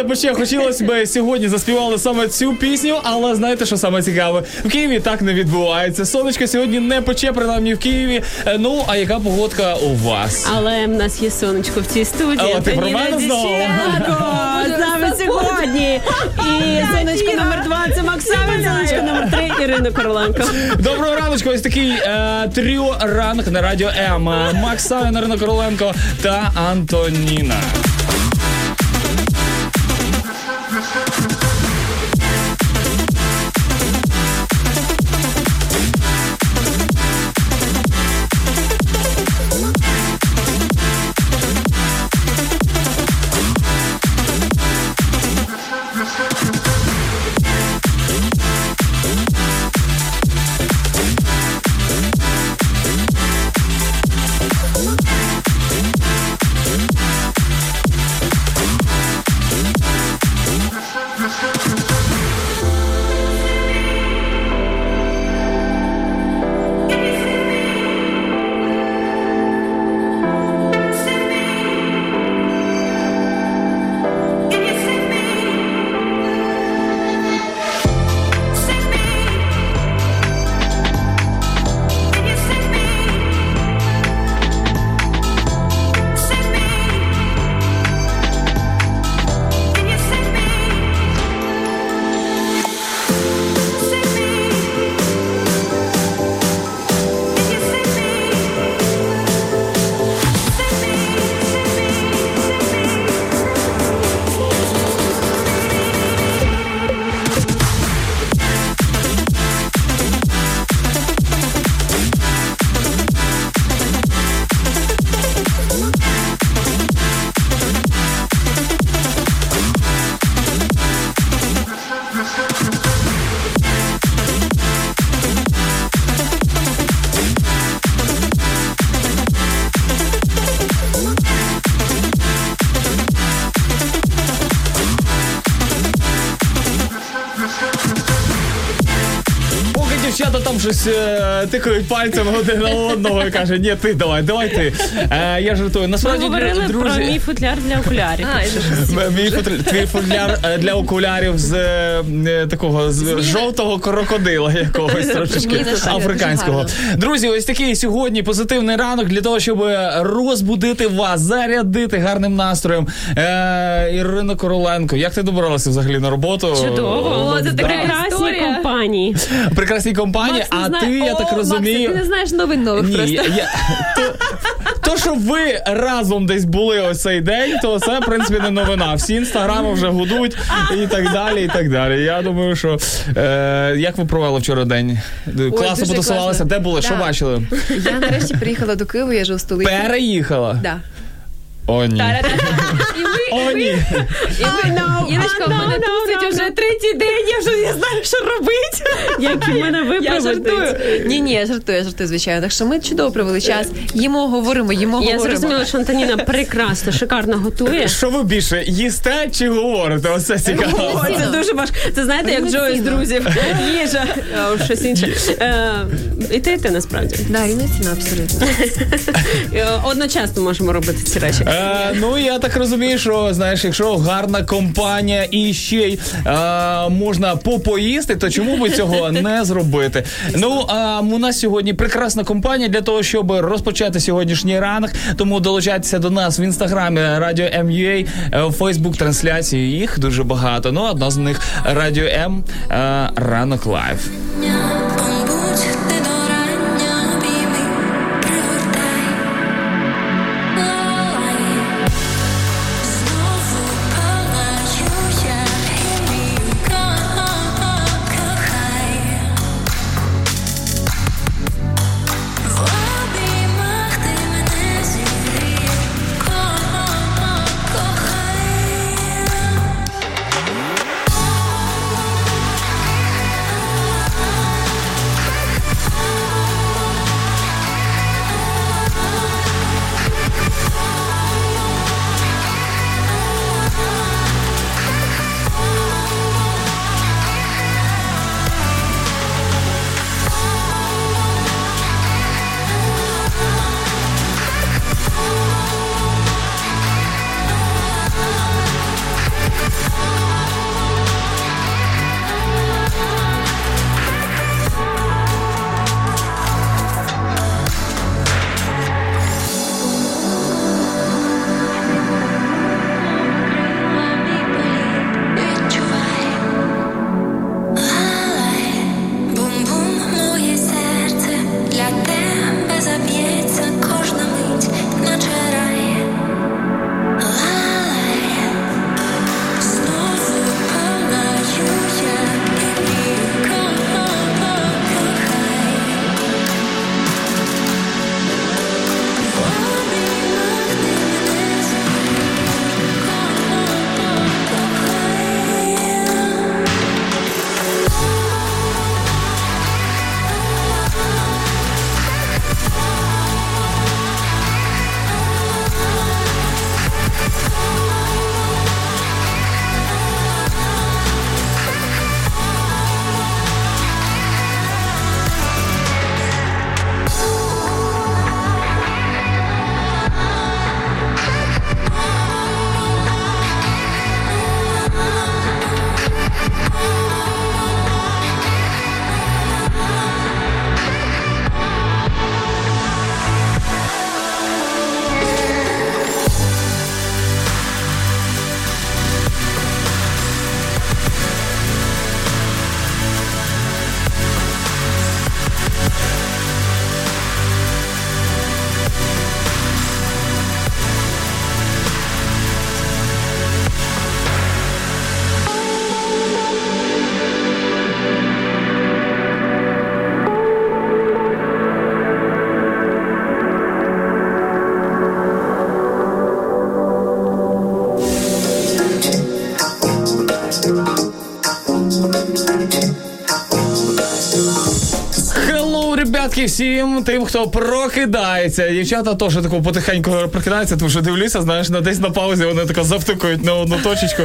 Сонце, ще хотілося б сьогодні заспівали саме цю пісню, але знаєте, що саме цікаве? В Києві так не відбувається. Сонечко сьогодні не пече, принаймні в Києві. Е, ну, а яка погодка у вас? Але в нас є сонечко в цій студії. А ти про мене знову? Саме сьогодні. І сонечко номер два це Максим, сонечко номер три Ірина Короленко. Доброго раночку, ось такий е, тріо ранок на радіо М. Макс Савін, Ірина Короленко та Антоніна. Щось е, тикають пальцем один на одного і каже, ні, ти давай, давай ти. Е, я жартую. Насправді, Ми говорили друзі, про мій футляр для окулярів. Мій футляр, твій футляр е, для окулярів з е, такого з жовтого крокодила якогось трошечки африканського. Друзі, ось такий сьогодні позитивний ранок для того, щоб розбудити вас, зарядити гарним настроєм. Е, Ірина Короленко, як ти добралася взагалі на роботу? Чудово, це така прекрасні компанії. Прекрасній компанії, а знає... ти, я О, так розумію. Макс, ти не знаєш новин нових Ні, просто. Я, то, то, що ви разом десь були ось цей день, то це, в принципі, не новина. Всі інстаграми вже гудуть і так далі. і так далі. Я думаю, що е, як ви провели вчора день? Класно потусувалися? Де були? Да. Що бачили? Я нарешті приїхала до Києва, я живу в столиці. Переїхала? Да. О, ні. О, ні. Іночка, в мене тусить вже третій день, я вже не знаю, що робити. Як і мене виправити. Ні, ні, я жартую, я жартую, звичайно. Так що ми чудово провели час. Їмо, говоримо, їмо, говоримо. Я зрозуміла, що Антоніна прекрасно, шикарно готує. Що ви більше, їсте чи говорите? Оце цікаво. Це дуже важко. Це знаєте, як Джої з друзів. Їжа, щось інше. І ти, і ти, насправді. Не ціна, абсолютно. Одночасно можемо робити ці речі. Е, ну я так розумію, що знаєш, якщо гарна компанія і ще й е, можна попоїсти, то чому би цього не зробити? Ну а у нас сьогодні прекрасна компанія для того, щоб розпочати сьогоднішній ранок. Тому долучайтеся до нас в інстаграмі Радіо М UA, в Фейсбук трансляції. Їх дуже багато. Ну одна з них Радіо М е, ранок live. Хто прокидається. Дівчата теж тако потихеньку прокидаються, тому що дивлюся, знаєш, на десь на паузі вони тако завтикують на одну точечку.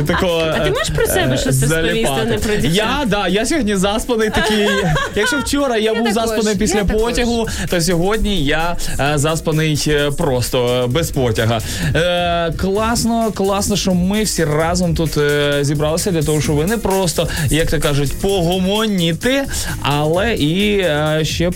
І тако, А ти можеш про себе е, щось розповісти, не про дівчат? Я, да, я сьогодні заспаний такий. Якщо вчора я, був також, заспаний після я також. потягу, то сьогодні я е, заспаний е, просто е, без потяга. Е, класно, класно, що ми всі разом тут е, зібралися для того, щоб ви не просто, як то кажуть, погомоніти, але і е, ще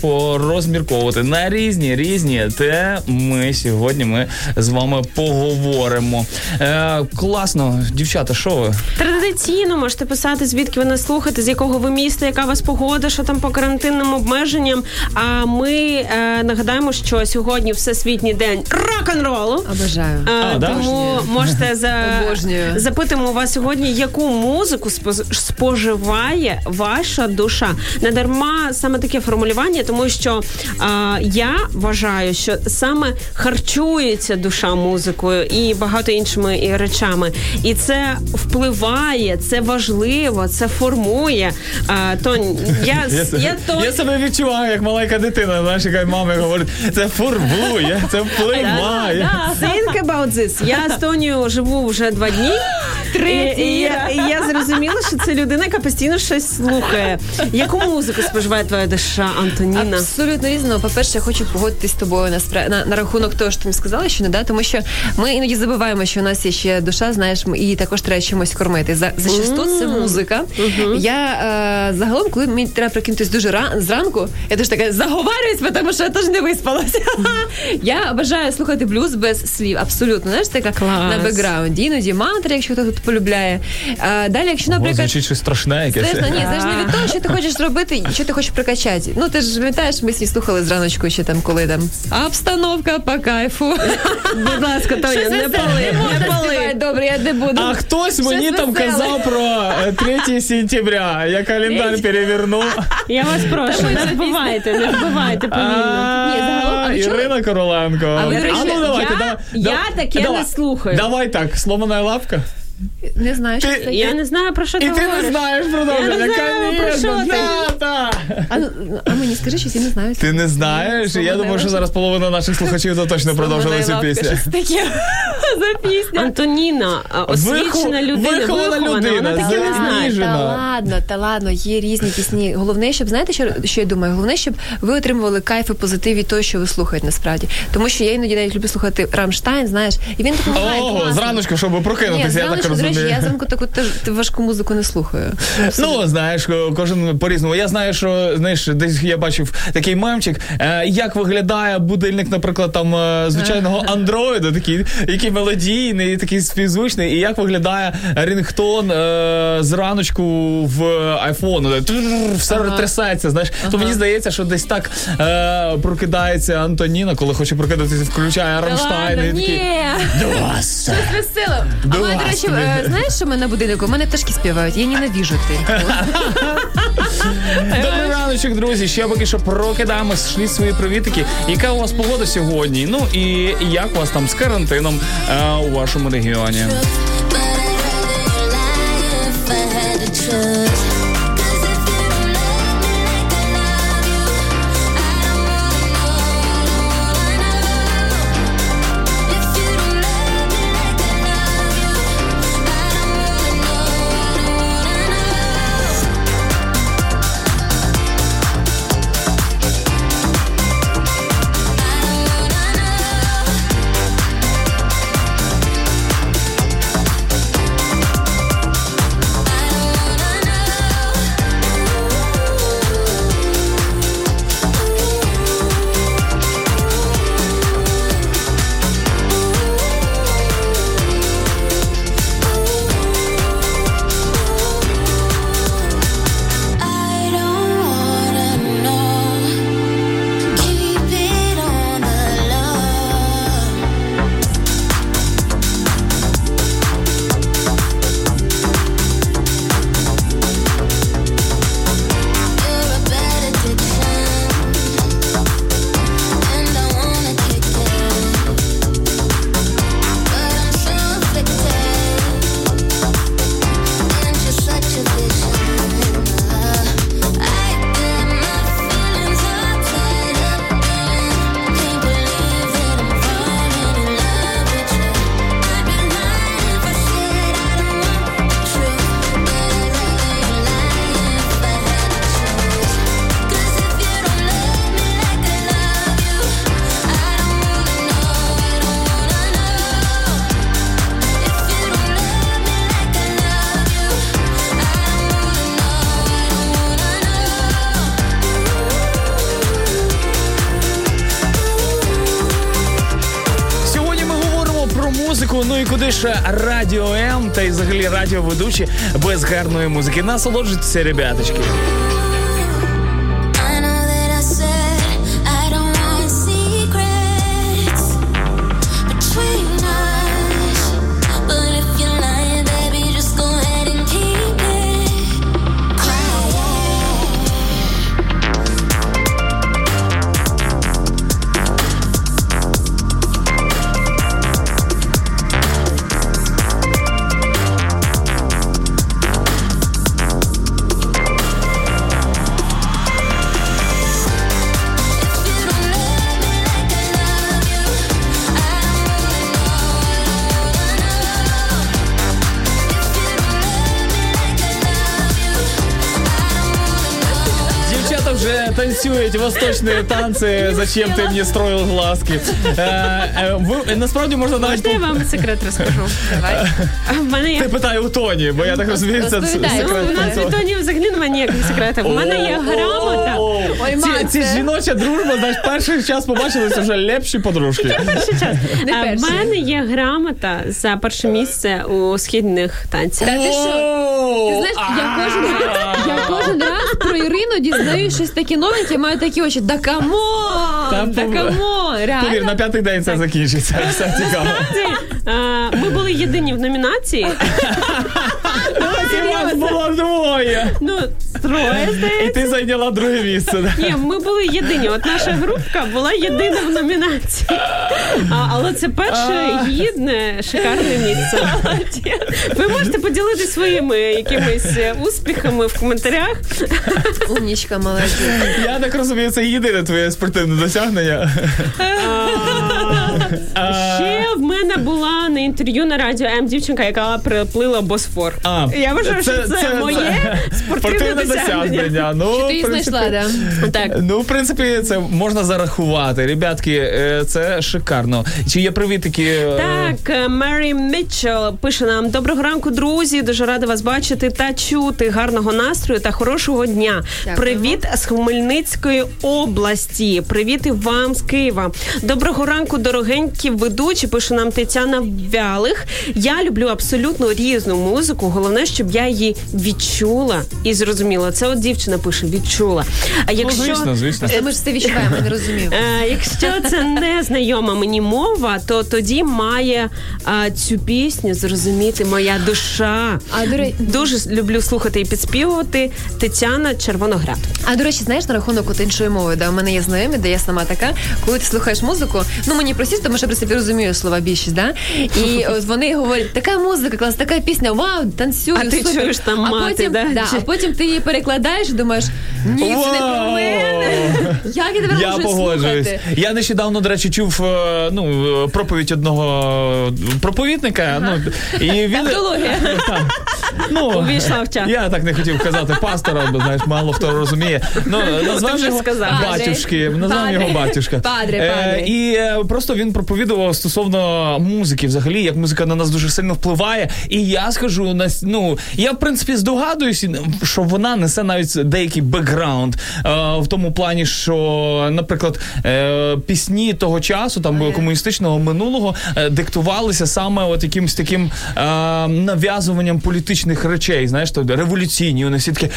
порозмірковувати на різні різні теми. Сьогодні ми з вами поговоримо. Е, класно, дівчата, що ви? Традиційно можете писати, звідки ви нас слухаєте, з якого ви міста, яка у вас погода, що там по карантинним обмеженням. А ми е, нагадаємо, що сьогодні всесвітній день рок-н-ролу. Обожаю. Е, А, да? Тому можете за Обожнюю. запитимо у вас сьогодні, яку музику споживає ваша душа. Не дарма саме таке формулювання, тому що е, я вважаю, що саме харчується душа музикою і багато іншими і речами. І це впливає, це важливо, це формує. Е, Тонь, я, я, Тонь, я себе відчуваю, як маленька дитина, знаєш, яка мама говорить, це фурбує, це впливає. Think about this. Я з Тонією живу вже два дні. І, і, я, і я зрозуміла, що це людина, яка постійно щось слухає. Яку музику споживає твоя душа, Антоніна? Абсолютно різно. По-перше, я хочу погодитись з тобою на, спра... на, на рахунок того, що ти мені сказала, що не да, тому що ми іноді забуваємо, що у нас є ще душа, знаєш, її також треба чимось кормити. За, за часто це музика. Я е, загалом, коли мені треба прикинутись дуже ран... зранку, я теж така заговарююсь, тому що я теж не виспалася. я бажаю слухати блюз без слів. Абсолютно, знаєш, така Клас. на бекграунді. Іноді мантри, якщо хто тут полюбляє. Е, далі, якщо, О, наприклад. звучить щось страшне якесь. Знаєш, ні, знаєш, не від того, що ти хочеш робити, що ти хочеш прокачати. Ну ти ж пам'ятаєш, ми всі слухали зраночку, ще там, коли там обстановка по кайфу. Будь ласка, Тоня, не пали, не пали. Добре, я не буду. А хтось мені там казав про е, 3 сентября. Я календар перевернув. Я вас прошу, не вбивайте, не вбивайте повільно. Ірина Короленко. А ну давайте, я- я таке не слухаю. Давай так, сломана лапка. Не знаю, що Ти- це. Я не знаю, про що І ти ти не говориш. знаєш продовження. Я не знаю, про що ти. А, а мені скажи щось, я не знаю. Ти не знаєш? Я думаю, що зараз половина наших слухачів то точно продовжили цю пісню. Таке за пісня. Антоніна, освічена людина, вихована людина, вона таке не знає. Та ладно, та ладно, є різні пісні. Головне, щоб знаєте, що, що я думаю? Головне, щоб ви отримували кайф і позитив від того, що ви слухаєте насправді. Тому що я іноді навіть люблю слухати Рамштайн, знаєш, і він допомагає. Ого, зраночку, щоб прокинутися, я так зраночку, до я зранку таку теж важку музику не слухаю. Ну, знаєш, кожен по-різному. Я знаю, що знаєш, десь я бачив такий мемчик, е, як виглядає будильник, наприклад, там е, звичайного андроїда, такий, який мелодійний, такий співзвучний, і як виглядає рінгтон е, зраночку в айфону. Все Ага. трясеться, знаєш. То мені здається, що десь так е, прокидається Антоніна, коли хоче прокидатися, включає Рамштайн. і такий. «Дос!» Щось весело. А мене, до речі, е, знаєш, що в мене на будинку? У мене пташки співають, я ненавіжу ти. Добрий раночок, друзі. Ще поки що прокидаємо, шлі свої привітики. Яка у вас погода сьогодні? Ну і як у вас там з карантином е, у вашому регіоні? Ж радіо М та й взагалі радіоведучі без гарної музики. Насолоджуйтеся, ребяточки. Танцюють восточні танці. Зачем ти мені строїв глазки? Е, е, насправді можна навіть Можна я вам секрет розкажу? Давай. Є ти питай у Тоні, бо я так розумію, це секрет. У нас від Тоні взагалі немає ніяких секретів. У мене є грамота. Ці, жіноча дружба, знаєш, перший час побачилися вже лепші подружки. Перший час. Перший. мене є грамота за перше місце у східних танцях. Та ти що? Ти знаєш, я кожен раз про знаю щось таке новеньке, маю такі очі. Да камон! Да камон! Реально. Повір, на п'ятий день це закінчиться. Все цікаво. Ми були єдині в номінації. І вас було двоє. Ну, троє І ти зайняла друге місце. Ні, ми були єдині. От наша групка була єдина в номінації. А, але це перше гідне, шикарне місце. Ви можете поділитися своїми якимись е, успіхами в коментарях. Умнічка, молодець. Я так розумію, це єдине твоє спортивне досягнення. Ще в мене була на інтерв'ю на радіо М дівчинка, яка приплила Босфор. А, Я вважаю, що це, моє спортивне досягнення. Ну, Ти її в принципі, знайшла, да? Так. Ну, в принципі, це можна зарахувати. Ребятки, е, це шикарно. Чи є привітики? е, Так, е, Мері Мітчелл пише нам: Доброго ранку, друзі. Дуже рада вас бачити та чути. Гарного настрою та хорошого дня. Дякуємо. Привіт з Хмельницької області. Привіт і вам з Києва. Доброго ранку, дорогенькі ведучі. Пише нам Тетяна Вялих. Я люблю абсолютно різну музику. Головне, щоб я її відчула і зрозуміла. Це от дівчина пише відчула. А Ну, якщо звісно, звісно. Ми ж це відчуваємо, не розумію. Е, якщо це не знайома мені мова, то тоді має е, цю пісню зрозуміти моя душа. А, до речі- Дуже люблю слухати і підспівувати Тетяна Червоноград. А до речі, знаєш на рахунок от іншої мови, да, у мене є знайомі, де я сама така, коли ти слухаєш музику, ну мені простіше, тому що я в принципі розумію слова більшість, да? І от вони говорять, така музика, клас, така пісня, вау, танцюю. А ти супер. чуєш там а потім, да? да, а потім ти її перекладаєш і думаєш, ні, це не про мене. Як я тепер Я можу погоджуюсь. слухати? Я нещодавно, до речі, чув е, ну, е, проповідь одного проповідника. Ну, і він... Тавтологія. Так. Ну, Увійшла в чат. Я так не хотів казати пастора, бо знаєш, мало хто розуміє. Ну, назвав його сказав. батюшки, назвав його батюшка. Падре, Е. І е, просто він проповідував стосовно музики, взагалі, як музика на нас дуже сильно впливає. І я скажу, на ну, я в принципі здогадуюсь, що вона несе навіть деякий бекграунд е, в тому плані, що, наприклад, е, пісні того часу, там комуністичного минулого, е, диктувалися саме от якимось таким е, нав'язуванням політичних речей. Знаєш, то революційні, вони всі такі.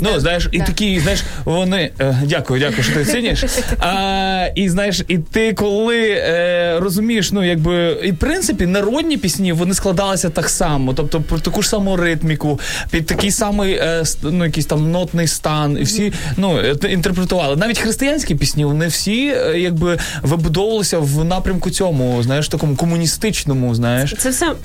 Ну, знаєш, і такі, знаєш, вони. Е, дякую, дякую, що ти ціниш. А, і знаєш, і ти коли е, розумієш, ну якби і в принципі народні пісні вони складалися так само, тобто про таку ж саму ритміку, під такий самий е, ну, якийсь там нотний стан, і всі ну інтерпретували. Навіть християнські пісні, вони всі якби вибудовувалися в напрямку цьому, знаєш, такому комуністичному, знаєш, Це все.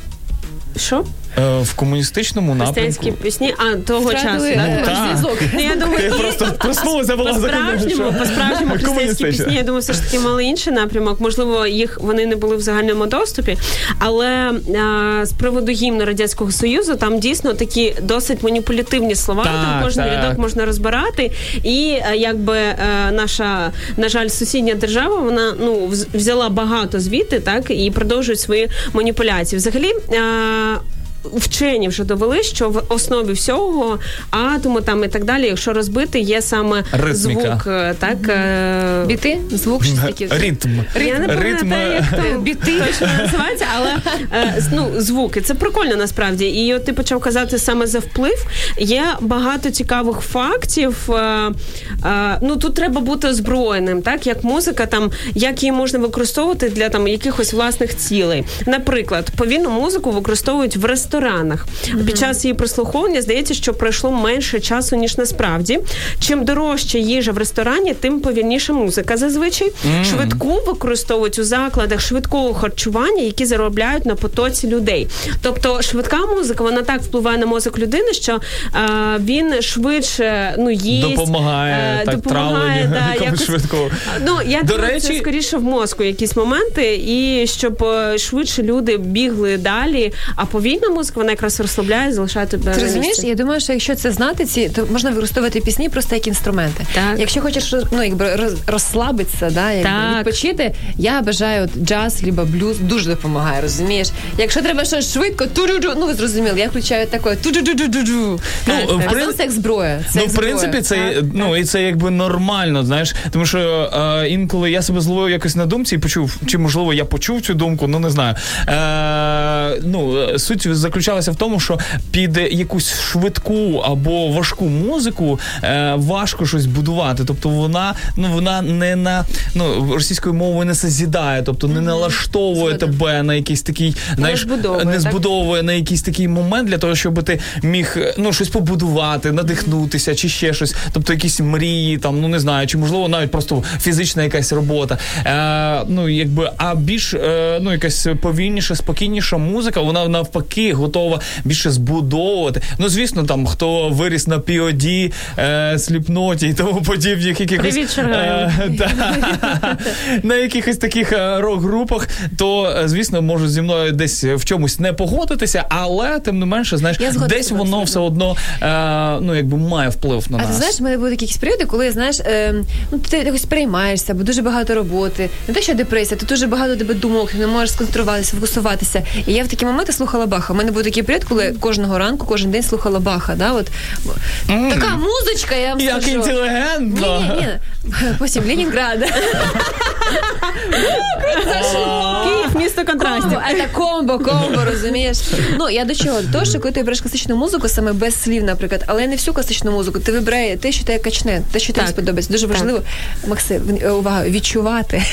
Що? Е, в комуністичному Християнські напрямку. пісні? А, того часу, Втратили, да? е, так. зв'язок. Ну, я думаю, Ти просто проснулася була По-справжньому, по-справжньому християнські пісні, я думаю, все ж таки мали інший напрямок. Можливо, їх вони не були в загальному доступі. Але а, з приводу гімну Радянського Союзу там дійсно такі досить маніпулятивні слова. Так, там кожен так. рядок можна розбирати. І якби е, наша, на жаль, сусідня держава, вона ну взяла багато звідти, так і продовжує свої маніпуляції. Взагалі. а, вчені вже довели, що в основі всього атому там і так далі, якщо розбити, є саме Ритміка. звук, е, так е, Біти, звук, щось таке. Ритм. я не пам'ятаю, як там біти. точно називається, але е, ну, звуки. Це прикольно насправді. І от ти почав казати саме за вплив. Є багато цікавих фактів. Е, е, ну тут треба бути озброєним, так як музика, там як її можна використовувати для там якихось власних цілей. Наприклад, повільну музику використовують в ресторанах. Під час її прослуховування здається, що пройшло менше часу ніж насправді. Чим дорожча їжа в ресторані, тим повільніша музика. Зазвичай швидку використовують у закладах швидкого харчування, які заробляють на потоці людей. Тобто, швидка музика вона так впливає на мозок людини, що е, він швидше ну їсть, Допомагає, е, так, допомагає да, якось, швидкого. Ну я До думаю, речі- це скоріше в мозку якісь моменти, і щоб е, швидше люди бігли далі. А повільна музика вона якраз розслабляє, залишає тебе. Ти розумієш, я думаю, що якщо це знати, ці то можна використовувати пісні просто як інструменти. Так. Якщо хочеш ну, якби розслабитися, да, якби Так. відпочити, я бажаю от, джаз, либо блюз дуже допомагає, розумієш? Якщо треба щось швидко, ту-ду-ду, ну ви зрозуміли, я включаю таке ту-ду-ду-ду-ду. Ну, в а принципі- це як зброя. Це Ну, як в зброя. принципі, це Так, ну і це якби нормально, знаєш, тому що е, інколи я себе зловив якось на думці і почув, чи можливо я почув цю думку, ну не знаю. Е, ну е, суть заключалася в тому, що під якусь швидку або важку музику е, важко щось будувати. Тобто вона ну вона не на ну російською мовою не созідає, тобто не налаштовує Згодна. тебе на якийсь такий, знаєш, збудовує, не так? збудовує на якийсь такий момент для того, щоб ти міг ну щось побудувати, надихнутися чи ще щось. Тобто якісь мрії, там ну не знаю, чи можливо навіть просто фізична якась робота. Е, ну якби а більш е, ну якась повільніша, спокійніша музика, вона навпаки готова більше збудовувати. Ну звісно, там хто виріс на POD, е, сліпноті і тому подібних якихось Привіт, е, да, на якихось таких е, рок-групах, то е, звісно можуть зі мною десь в чомусь не погодитися, але тим не менше, знаєш, згодна десь воно абсолютно. все одно е, ну якби має вплив на А нас. ти знаєш, в мене були якісь періоди, коли знаєш, е, ну ти якось переймаєшся, бо дуже багато роботи. Не те, що депресія, ти дуже багато тебе думок, ти не можеш сконцентруватися, фокусуватися. І я в такі моменти слухала Баха. У мене був такий період, коли кожного ранку, кожен день слухала Баха. Да? От, Така музичка, я вам Як скажу. інтелігентно. Ні, ні, ні. Потім Ленінград. Київ, місто контрастів. Це комбо, комбо, розумієш? Ну я до чого? До того, що коли ти береш класичну музику, саме без слів, наприклад, але не всю класичну музику, ти вибирає те, що тебе качне, те, що тобі сподобається. Дуже важливо, Максим, увага, відчувати.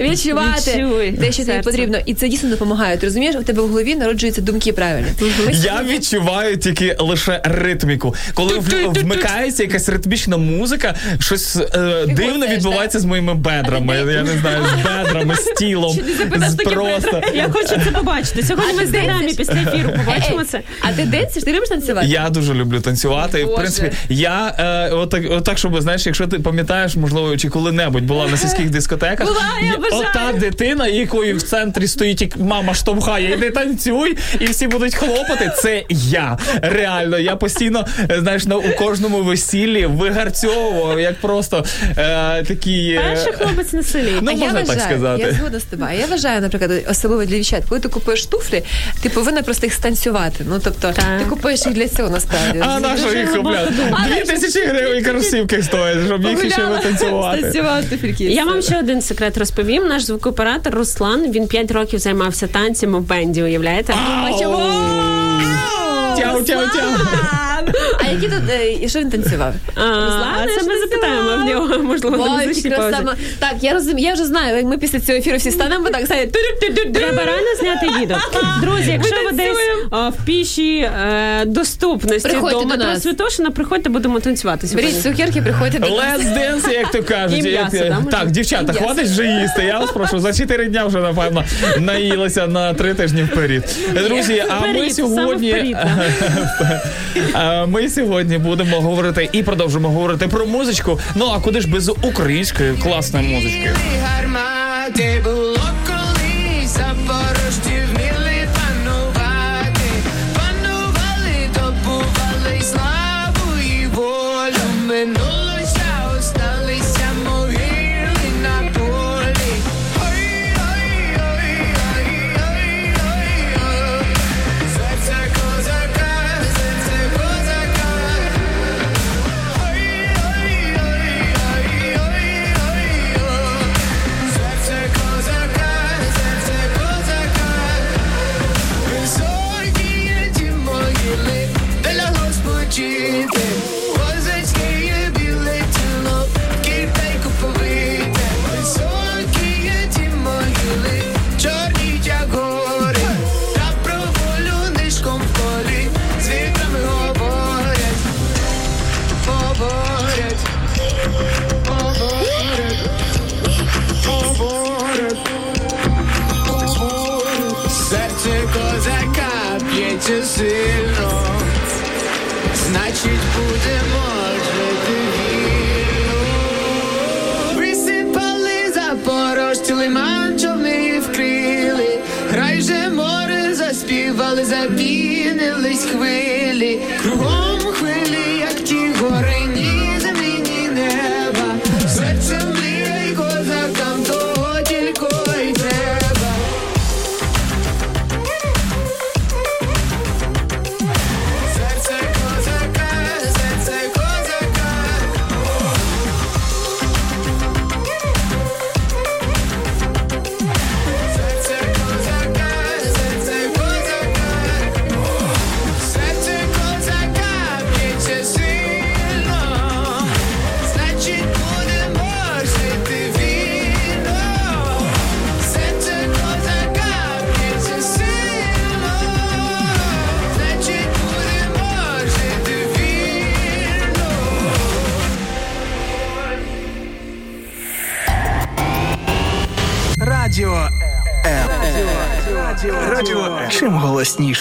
відчувати те, що тобі потрібно. І це дійсно допомагає. Ти розумієш, у тебе в голові народжуються думки правильні. Я відчуваю тільки лише ритміку. Коли вмикається якась ритмічна музика, щось е, дивне відбувається з моїми бедрами. Я не знаю, з бедрами, з тілом. з просто. Я хочу це побачити. Сьогодні ти інстаграмі після ефіру побачимо це. А ти денсиш? Ти любиш танцювати? Я дуже люблю танцювати. І, в принципі, я е, отак, отак, щоб знаєш, якщо ти пам'ятаєш, можливо, чи коли-небудь була на сільських дискотеках, Була, я бажаю. ота дитина, якою в центрі стоїть і мама штовхає, іди танцюй, і всі будуть хлопати. Це я. Реально, я постійно е, знаєш, на у кожному весіллі вигарцьовував, як просто е, такі. е, Перший хлопець на селі. Ну, а я можна вважаю, так сказати. Я згодна з тобою. Я вважаю, наприклад, особливо для дівчат, коли ти купуєш туфлі, ти повинна просто їх станцювати. Ну тобто, Так. ти купуєш їх для цього насправді. А на що їх купляти? Дві тисячі гривень кросівки стоять, щоб їх ще витанцювати. Станцювати. Я вам ще один секрет розповім. Наш звукооператор Руслан він 5 років займався танцями в бенді. Уявляєте? Тяу, тяу, тяу. А які тут е, і що він танцював? А це ми запитаємо в нього. Можливо, на музичній паузі. сама- Так, я розумію, я вже знаю, як ми після цього ефіру всі станемо так, знаєте, Треба реально зняти відео. Друзі, якщо ви десь а, в пішій е, доступності Приходьте до метро. Святошина, приходьте, будемо танцювати сьогодні. Беріть цукерки, приходьте до нас. Let's dance, як то кажуть. І Як- да, може? так, дівчата, І хватить вже їсти. Я вас прошу, за 4 дня вже, напевно, наїлися на 3 тижні вперед. Друзі, а ми Вперед, саме сьогодні. вперед, А Ми сьогодні будемо говорити і продовжимо говорити про музичку. Ну а куди ж без української класної музички? гармати було колись, запорожці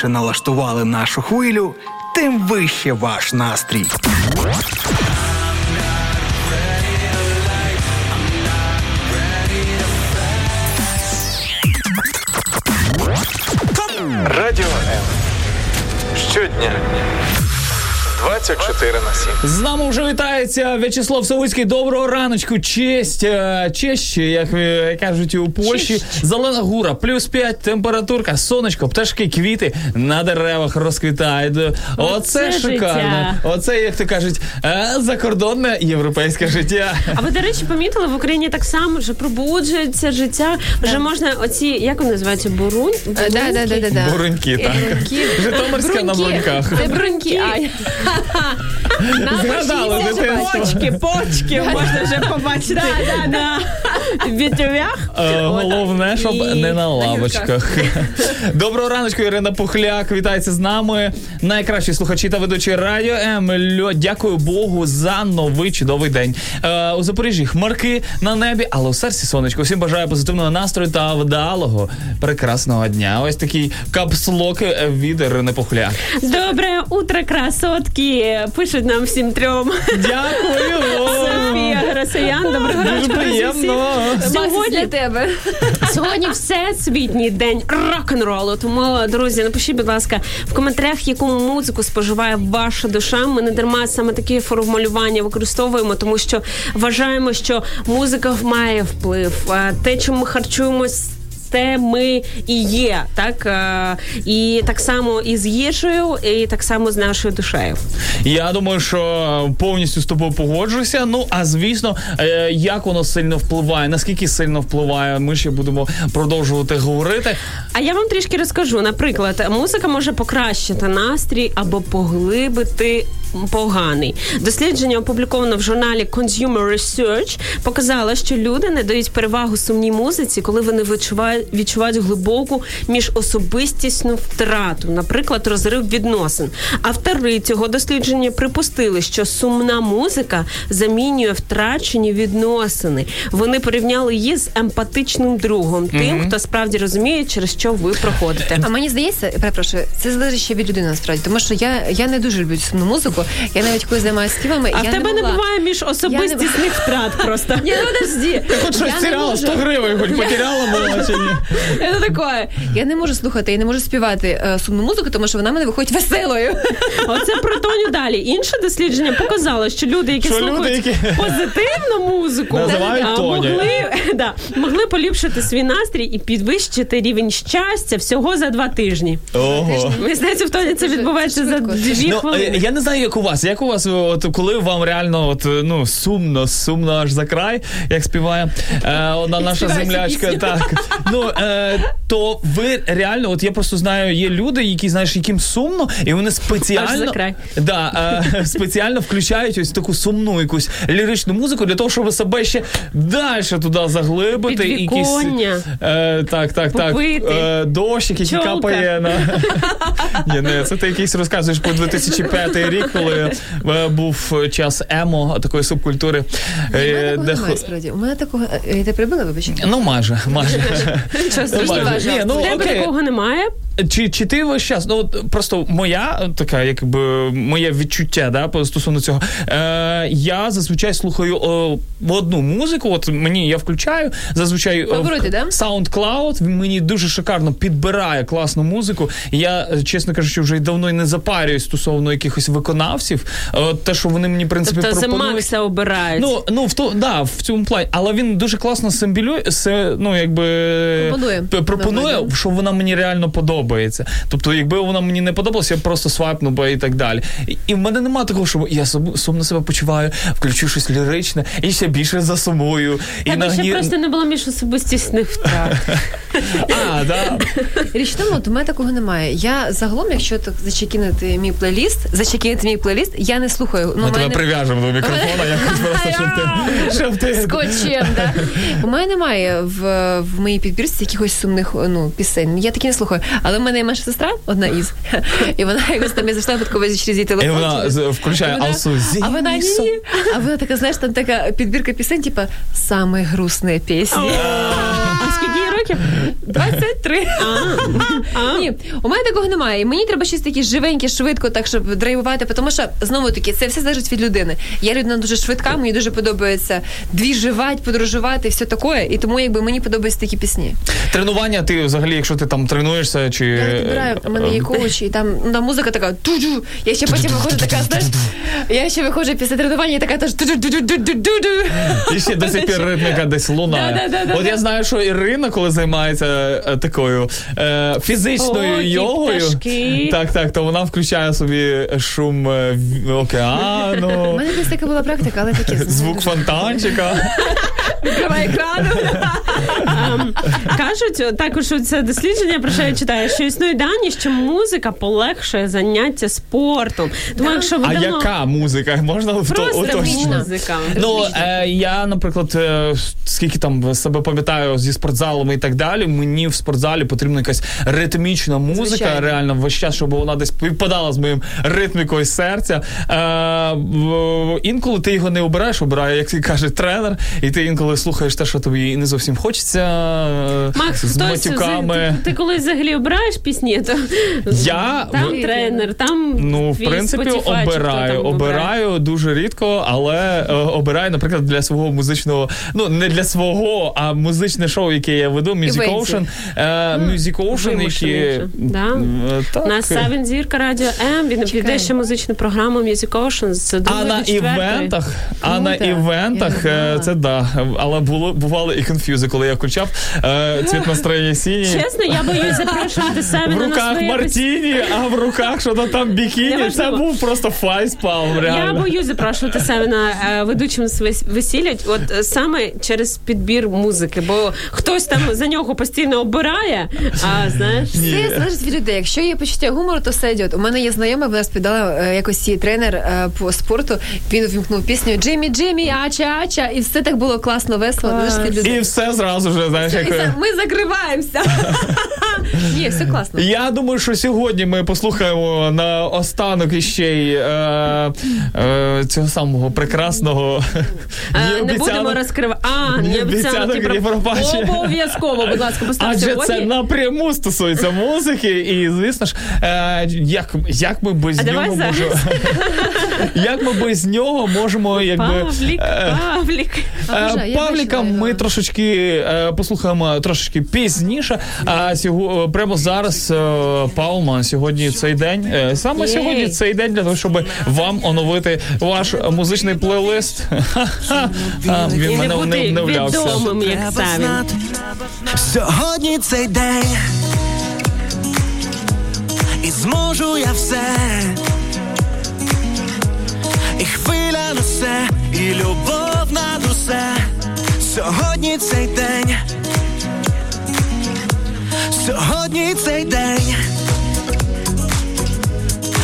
голосніше налаштували нашу хвилю, тим вище ваш настрій. 24 на 7. З нами вже вітається В'ячеслав Савицький. Доброго раночку. Честь, е, честь, як е, кажуть у Польщі. Зелена гура, плюс 5, температурка, сонечко, пташки, квіти на деревах розквітають. Оце, Оце шикарно. життя. Оце, як то кажуть, е, закордонне європейське життя. А ви, до речі, помітили, в Україні так само вже пробуджується життя. Вже можна оці, як вони називаються, бурунь? Е, Да, да, да, да, да. Буреньки, так. Житомирська на бруньках. Це бруньки. Згадали дитинство. Почки, почки можна вже побачити на вітровях. Е, Головне, щоб І не на лавочках. Доброго раночку, Ірина Пухляк. Вітається з нами. Найкращі слухачі та ведучі радіо М. Льо, дякую Богу за новий чудовий день. Е, у Запоріжжі хмарки на небі, але у серці сонечко. Всім бажаю позитивного настрою та вдалого прекрасного дня. Ось такий капслок від Ірини Пухляк. Добре утро, красотки. Пишуть нам всім трьом. Дякую. Софія Грасоян, доброго Дуже приємно. Сьогодні тебе. Сьогодні всесвітній день рок-н-ролу. Тому, друзі, напишіть, будь ласка, в коментарях, яку музику споживає ваша душа. Ми не дарма саме такі формулювання використовуємо, тому що вважаємо, що музика має вплив. Те, чим ми харчуємось. Те ми і є, так Е, і так само і з їжею, і так само з нашою душею. Я думаю, що повністю з тобою погоджуюся. Ну а звісно, е, як воно сильно впливає, наскільки сильно впливає, ми ще будемо продовжувати говорити. А я вам трішки розкажу. Наприклад, музика може покращити настрій або поглибити. Поганий дослідження, опубліковане в журналі Consumer Research, показало, що люди не дають перевагу сумній музиці, коли вони відчувають, відчувають глибоку міжособистісну втрату, наприклад, розрив відносин. Автори цього дослідження припустили, що сумна музика замінює втрачені відносини. Вони порівняли її з емпатичним другом, тим, хто справді розуміє, через що ви проходите. А мені здається, перепрошую, це залежить ще від людини насправді, тому що я, я не дуже люблю сумну музику. Я навіть коли займаюся співами, А я в тебе не, могла. буває між особистісних втрат просто. Ні, ну подожди. Хоч щось не можу. 100 гривень, хоч потеряла була чи ні. Це таке. Я не можу слухати, я не можу співати е, сумну музику, тому що вона мене виходить веселою. Оце про тоню далі. Інше дослідження показало, що люди, які Що люди, слухають які- позитивну музику, могли, да, могли поліпшити свій настрій і підвищити рівень щастя всього за два тижні. Ого. Мені здається, в Тоні це відбувається за дві Ну, е, хвилини. я не знаю, як у вас. Як у вас, от коли вам реально от, ну, сумно, сумно аж за край, як співає е, одна наша землячка, так. Ну, е, то ви реально, от я просто знаю, є люди, які, знаєш, яким сумно, і вони спеціально, край. да, е, спеціально включають ось таку сумну якусь ліричну музику для того, щоб себе ще далі туди заглибити. Підвіконня. е, так, так, так. Е, дощик, який Чолка. капає на. Ні, не, це ти якийсь розказуєш про 2005 рік, коли е, був час емо, такої субкультури. У е, такого де немає, справді. У мене такого. ти Я тебе прибила, вибачте? Ну, майже, майже. Майже. Ні, ну, В тебе такого немає. Чи, чи ти весь час? Ну от просто моя така, якби моє відчуття, да, стосовно цього. Е, я зазвичай слухаю о, одну музику. От мені я включаю зазвичай о, Фаворити, да? SoundCloud мені дуже шикарно підбирає класну музику. Я, е, чесно кажучи, вже й давно й не запарююсь стосовно якихось виконавців. Е, те, що вони мені в принципі Тобто пропонують. Макса обирають. Ну, ну в то, да, в цьому плані, але він дуже класно симбілює, ну, якби Пропонує. пропонує, що вона мені реально подобається. Тобто, якби вона мені не подобалася, я б просто свайпнув би і так далі. І, і в мене немає такого, що я сум- сумно себе почуваю, включу щось ліричне, і ще більше засумую. І ще нагні- просто не було між особистісних втрат. А, да. Річ тому, от у мене такого немає. Я загалом, якщо так зачекінити мій плейліст, зачекінити мій плейліст, я не слухаю. Ну, Ми тебе мене- прив'яжемо до мікрофона, якось просто, щоб ти. Щоб ти... Скотчем, да. У мене немає в, в моїй підбірці якихось сумних ну, пісень. Я такі не слухаю. Але в мене є менша сестра, одна із. І вона якось там я зайшла випадково через її І телефон. вона включає І вона- Алсу А вона ні. А вона така, знаєш, там така підбірка пісень, типа «Самые грустные пісні. Років? 23. Ні, у мене такого немає. І мені треба щось таке живеньке, швидко, так щоб драйвувати, тому що знову таки це все залежить від людини. Я людина дуже швидка, мені дуже подобається двіживати, подорожувати, все таке. І тому якби мені подобаються такі пісні. Тренування, ти взагалі, якщо ти там тренуєшся, чи. Я підбираю, у мене є коуч, і там ну, там музика така ту-ду. Я ще потім виходжу така, знаєш, я ще виходжу після тренування і така теж ту-ду-ду-ду-ду-ду. І ще до сих пір ритміка десь лунає. От я знаю, що Ірина, коли займається е, такою е, фізичною О, йогою, пташки. так, так, то вона включає собі шум е, в- У мене десь така була практика, але таке звук фонтанчика. Відкриває екран. Ем, Кажуть, також це дослідження, про що я читаю, що існують дані, що музика полегшує заняття спортом. Тому якщо ви А давно яка музика? Можна в просто уточнити? музика. Ну, е, я, наприклад, е, скільки там себе пам'ятаю зі спортзалом і так далі, мені в спортзалі потрібна якась ритмічна музика, Звичайно. реально весь час, щоб вона десь співпадала з моїм ритмікою серця. Е, інколи ти його не обираєш, обирає, як каже тренер, і ти інколи слухаєш те, що тобі не зовсім хочеться. е, Макс, з хтось матюками. ти, ти колись взагалі обираєш пісні, то Я там в- тренер, там Ну, в принципі, обираю. там Обираю дуже рідко, але е, обираю, наприклад, для свого музичного, ну не для свого, а музичне шоу, яке я веду, Music Ocean. Music Ocean, які да? так. На Севен Зірка Радіо М він піде ще музичну програму Music Ocean з А на івентах, а на івентах це да. Але було бували і конфюзи, коли я включав цвіт настроєння синій. Чесно, я боюсь запрошувати В руках Мартіні, а в руках що то там бікіні. Це був просто файспалм, Я боюсь запрошувати себе на е, ведучим весілля, от е, саме через підбір музики, бо хтось там за нього постійно обирає, а знаєш. Все залежить від людей. Якщо є почуття гумору, то все йде. У мене є знайома, вона спідала е, якось її тренер е, по спорту. Він увімкнув пісню Джиммі, Джиммі, ача, ача, і все так було класно, весело. І все зразу ж, знаєш, як. ми закриваємося. Ні, все класно. Я думаю, що сьогодні ми послухаємо на останок іще й е, е, цього самого прекрасного Е, не будемо розкривати. А, не обіцянок, обіцянки ні Обов'язково, будь ласка, постав Адже сьогодні. це напряму стосується музики, і звісно ж, е, як, як ми без А нього можемо. як ми без нього можемо, якби. Павлік, е, Павлік. Е, Павліка ми його. трошечки е, послухаємо трошечки пізніше. А сього, прямо зараз е, Палма сьогодні цей день. е, Саме Єй. сьогодні цей день для того, щоб вам оновити ваш музичний плейлист. Він мене не вдався. відомим, як знати, Сьогодні цей день. І зможу я все. І хвиля несе, і любов над усе. Сьогодні цей день. Сьогодні цей день.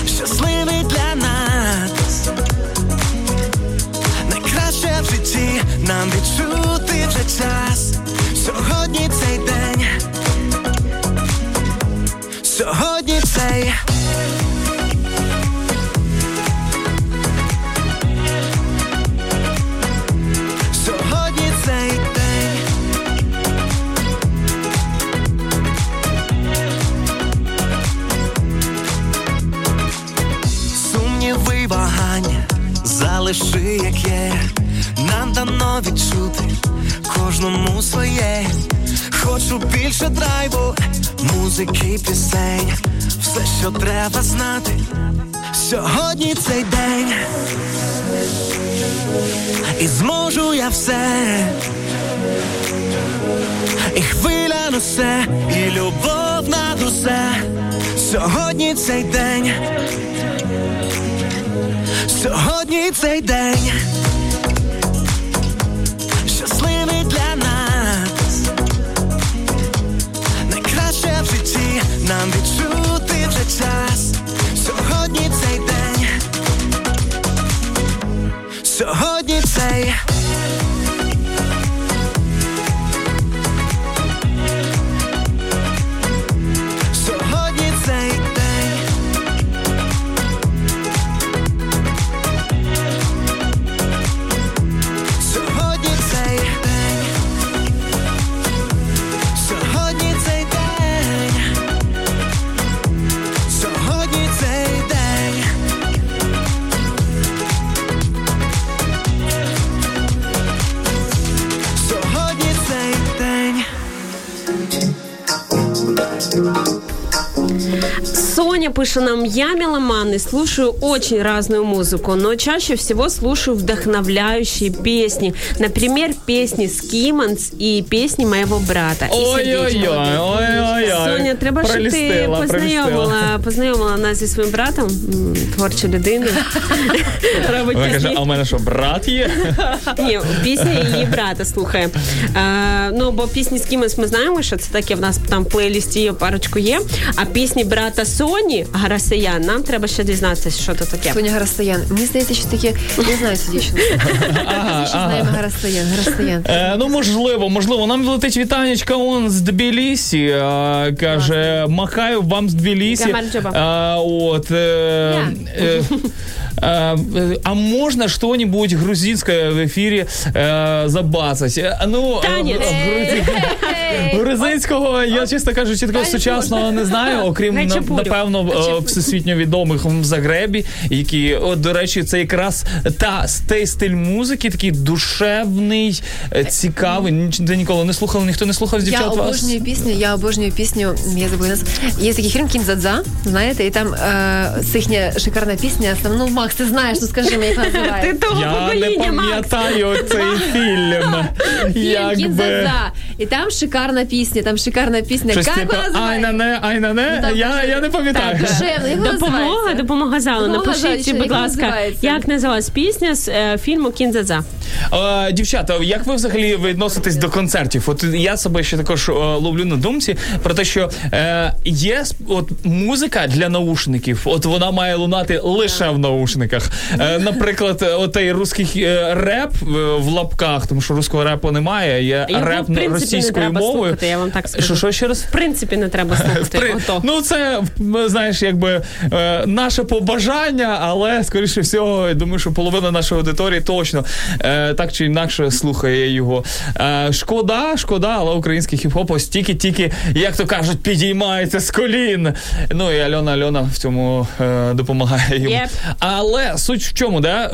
Щасливий для нас. Найкраще в житті нам відчути вже час. Сьогодні цей день, сьогодні цей. Залиши, як є, нам дано відчути кожному своє. Хочу більше драйву, музики, пісень, все, що треба знати. Сьогодні цей день, і зможу я все. І хвиля несе, і любов над усе. Сьогодні цей день. Сьогодні цей день. Нам відчути вже час. Соня пишет нам, я меломан и слушаю очень разную музыку, но чаще всего слушаю вдохновляющие песни. Например, песни Скиманс и песни моего брата. Ой-ой-ой, ой-ой-ой. Соня, треба, щоб ти познайомила, познайомила нас зі своїм братом, м, творча людина. Робить Вона каже, пісні. а у мене що, брат є? Ні, пісні її брата слухає. Е, ну, бо пісні з кимось ми знаємо, що це таке в нас там в плейлісті є парочку є. А пісні брата Соні Гарасиян, нам треба ще дізнатися, що це таке. Соня Гарастаян. Мені здається, що таке, не знаю цю дівчину. Ага, Що знаємо Гарастаян, Гарастаян. Е, ну, можливо, можливо. Нам летить вітанечка он з Тбілісі. Е, каже, махаю вам з Тбілісі. Е, от, е, е, е, а можна что-нибудь грузинское в эфире е, забацать? Е, Ну, грузин- Грузинського, я чесно кажучи, такого сучасного не знаю, окрім напевно е, всесвітньо відомих в Загребі, які, от, до речі, це якраз та той стиль музики, такий душевний, е, цікавий. Ніч- ніколи не слухали, ніхто не слухав з Я обожнюю пісню, я обожнюю пісню, я забула назву. Є такий фільм Кінзадза, знаєте, і там е, їхня шикарна пісня. Ну, Макс, ти знаєш, ну скажи мені, як Ти називається. того Я не пам'ятаю цей фільм. Кінзадза. І там шикарна пісня, там шикарна пісня. Щось Як типу, вона ай на називається? не, ай на не. Ну, Я, я не пам'ятаю. Так, душевно, як Допомога, допомога залу. Напишіть, будь ласка, як називалась пісня з е, фільму Кінзадза. Е, Дівчата, як ви взагалі відноситесь до концертів? От я себе ще також е, ловлю на думці про те, що е, є от музика для наушників, от вона має лунати лише в наушниках. Е, наприклад, отей русський е, реп в лапках, тому що руського репу немає, є Його, реп російською треба мовою. слухати, я вам так скажу. Що, що ще раз? В принципі, не треба слухати. При- Ото. Ну, це знаєш, якби е, наше побажання, але скоріше всього, я думаю, що половина нашої аудиторії точно е, так чи інакше слухає його. Е, шкода, шкода, але український хіп-хоп ось тільки-тільки, як то кажуть, підіймається з колін. Ну і Альона Альона в цьому е, допомагає йому. Yep. Але суть в чому, да?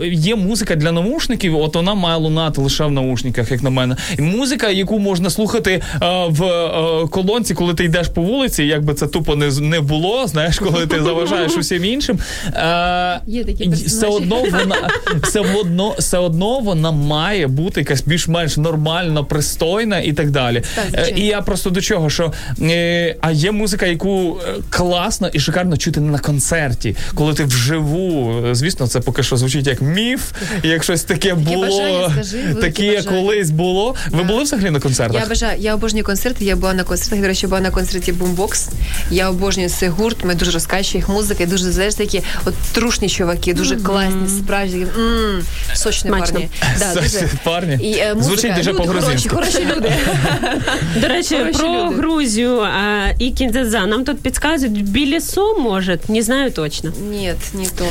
Е, є музика для наушників, от вона має лунати лише в наушниках, як на мене. І музика, яку можна слухати е, в е, колонці, коли ти йдеш по вулиці, як би це тупо не, не було, знаєш, коли ти заважаєш усім іншим. Е, Є такі все одно вона все одно, все одно вона має бути якась більш-менш нормальна, пристойна і так далі. Так, і я просто до чого, що е, а є музика, яку класно і шикарно чути на концерті, коли ти вживу. Звісно, це поки що звучить як міф, як щось таке було, таке колись було. Ви були взагалі на концертах? Я бажаю, я обожнюю концерти. Я була на концертах. До речі, була на концерті Boombox. Я обожнюю цей гурт. Ми дуже розкачує їх музика. Дуже знаєш, такі от трушні чуваки, дуже класні, справді. М, Сочний Смачно. парні. Да, дуже. Парні. І, е, музика. Звучить дуже люди по-грузинськи. хороші люди. До речі, Хороші про люди. Грузію а, і кінзаза. Нам тут підказують Білісо, може, не знаю точно. Ні, не то.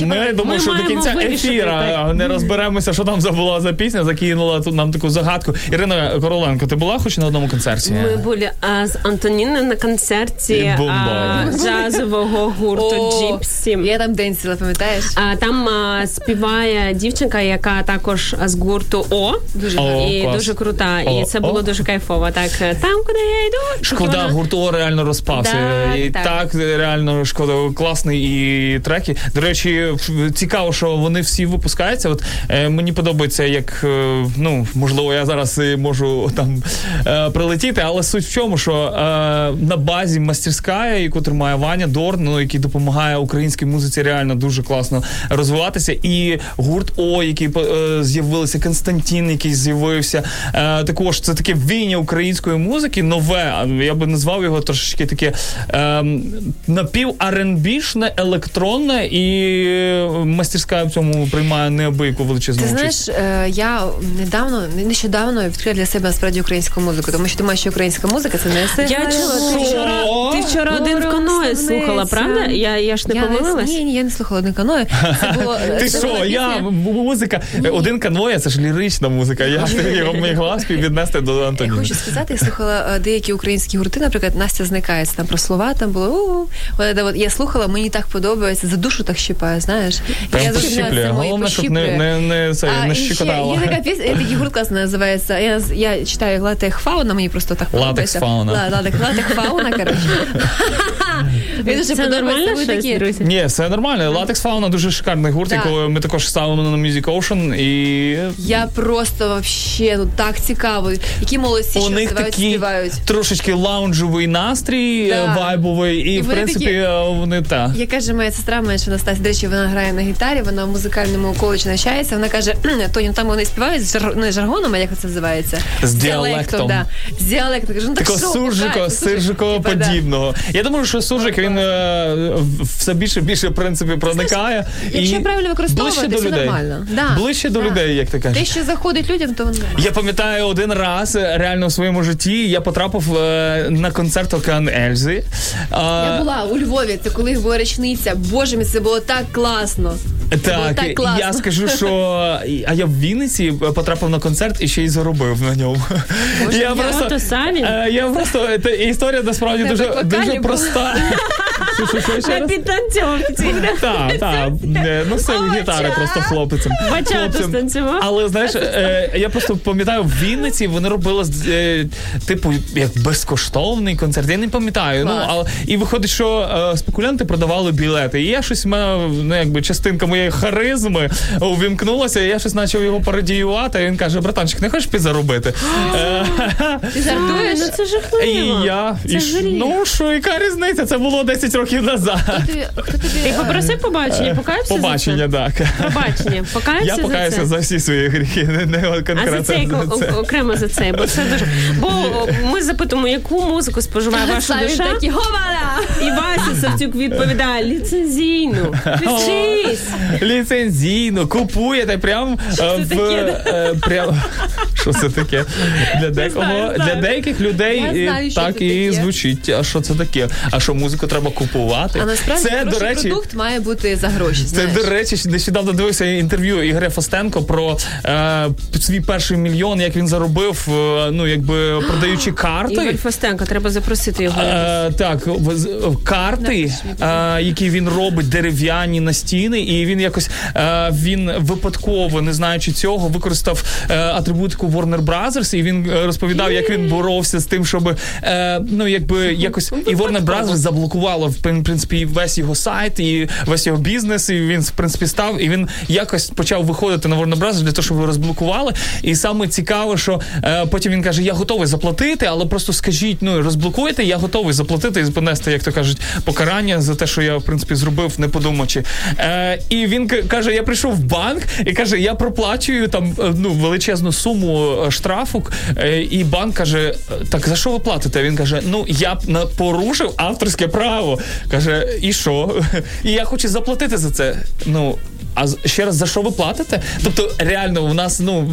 Ми думаю, що до кінця ефіра не розберемося, що там забула за пісня, закинула тут нам таку загадку. Ірина Короленко, ти була хоч на одному концерті? Ми були а, з Антоніною на концерті а, джазового гурту О, Джіпсі. Я там денсіла, пам'ятаєш? А там а, співає дівчинка, яка також з гурту О. Дуже О, і клас. дуже крута. О, і це О. було дуже кайфово. Так, там, куди я йду. Шкода, вона- гурт О реально розпався. Так, і так. так. реально шкода, класний і треки. До речі, цікаво, що вони всі випускаються. От е, мені подобається, як е, ну можливо, я зараз можу там е, прилетіти, але суть в чому, що е, на базі мастерська, яку тримає Ваня Дорн, ну, який допомагає українській музиці реально дуже класно розвиватися. І гурт О, який е, з'явився, Константин, який з'явився. Е, також це таке війня української музики, нове. Я би назвав його трошечки таке е, напів R&B-шне, електронне, і мастерська в цьому приймає неабияку величезну Ти участь. знаєш, е, я недавно, нещодавно відкрила для себе насправді українську музику, тому що думаю, що українська музика це не все. Я чула, ти вчора, ти вчора один Розставляється. слухала, правда? Я, я ж не я помилилась. ні, ні, я не слухала один каною. Це було е, Ти це що, була я м- музика, один каноє, це ж лірична музика. Я його могла співвіднести до Я Антоніни. хочу сказати, я слухала е, деякі українські гурти, наприклад, Настя зникає. Це там про слова, там було у я слухала, мені так подобається, за душу так щипає, знаєш. Прям я пощіплює. Головне, щоб не, не, не, це, не щекотало. є така пісня, такий гурт класно називається. Я, я читаю латех фауна, мені просто так Латекс подобається. фауна. Латекс, латех фауна, коротше. Мені дуже Це подобається. нормально щось. Ні, все нормально. Латекс Фауна дуже шикарний гурт, Так. якого ми також ставимо на Music Ocean. І Я просто вообще ну так цікаво. Які молодці, у що них співають, співають. трошечки лаунжовий настрій, вайбовий, і в принципі вони та. Я каже, моя сестра менше Настасія, до речі, вона грає на гітарі, вона в музикальному коледжі навчається. Вона каже, Тоні, там вони співають з жар... не жаргоном, а як це називається? З діалектом. Да. З діалектом. Кажу, ну так Такого суржико, да. подібного. Я думаю, що суржик він е, все більше більше в принципі проникає. якщо і правильно використовувати, ближче до все людей. нормально. Да, Ближче до да. людей, як ти Те, що заходить людям, то воно нормально. Я пам'ятаю один раз е, реально в своєму житті я потрапив е, на концерт Океан Ельзи. А, Я була у Львові, це коли була річниця. Боже мій, це було так класно. було Так, так класно. я скажу, що а я в Вінниці потрапив на концерт і ще й заробив на ньому. Я я ото Савін? е, я просто це історія насправді дуже дуже проста. На підтанцьовці. Так, так. Носив гітари просто хлопцем. Бачату станцював. Але знаєш, е, я просто пам'ятаю, в Вінниці вони робили е, типу як безкоштовний концерт. Я не пам'ятаю. Ну але і виходить, що спекулянти продавали білети. І я щось в мене, ну якби частинка моєї харизми увімкнулася, і я щось почав його пародіювати. І він каже: братанчик, не хочеш підзаробити? Е, Ти жартуєш? Ну це І жахливо. я Це і, ж- гріх. ну що, яка різниця? Це було 10 років назад. Хто тобі, Ти е, попросив побачення, покаявся Побачення, так. за це? Побачення, покаявся Я покаюся за всі свої гріхи, не, не А конкретно за це, за це. окремо за це, бо це дуже. Бо о, ми запитуємо, яку музику споживає ваша Савін душа, і Вася Савтюк відповідає ліцензійну. Вчись! Ліцензійно, купуєте прям е, в таке? е, прям. Що це таке? Для декого для деяких людей знаю, так і звучить. А що це таке? А що музику треба купувати? А насправді це до речі. продукт має бути за гроші. Це, до речі, нещодавно дивився інтерв'ю Ігоря Фостенко про е, свій перший мільйон, як він заробив, е, ну якби продаючи карти. Ігор Фостенко, треба запросити його. Е, так, карти, е, які він робить дерев'яні на стіни, і він якось він випадково, не знаючи цього, використав атрибутику Warner Brothers, і він е, розповідав, як він боровся з тим, щоб е, ну якби якось і Warner Brothers заблокувало в принципі весь його сайт і весь його бізнес. І він в принципі став, і він якось почав виходити на Warner Brothers для того, щоб його розблокували. І саме цікаво, що е, потім він каже: Я готовий заплатити, але просто скажіть, ну розблокуйте, я готовий заплатити і понести, як то кажуть, покарання за те, що я в принципі зробив, не подумавши. Е, і він каже: Я прийшов в банк і каже, я проплачую там е, ну величезну суму е, штрафу. Е, і банк каже: Так за що ви платите? Він каже: Ну я б порушив авторське право. Каже, і що? І я хочу заплатити за це. Ну а ще раз за що ви платите? Тобто, реально, у нас ну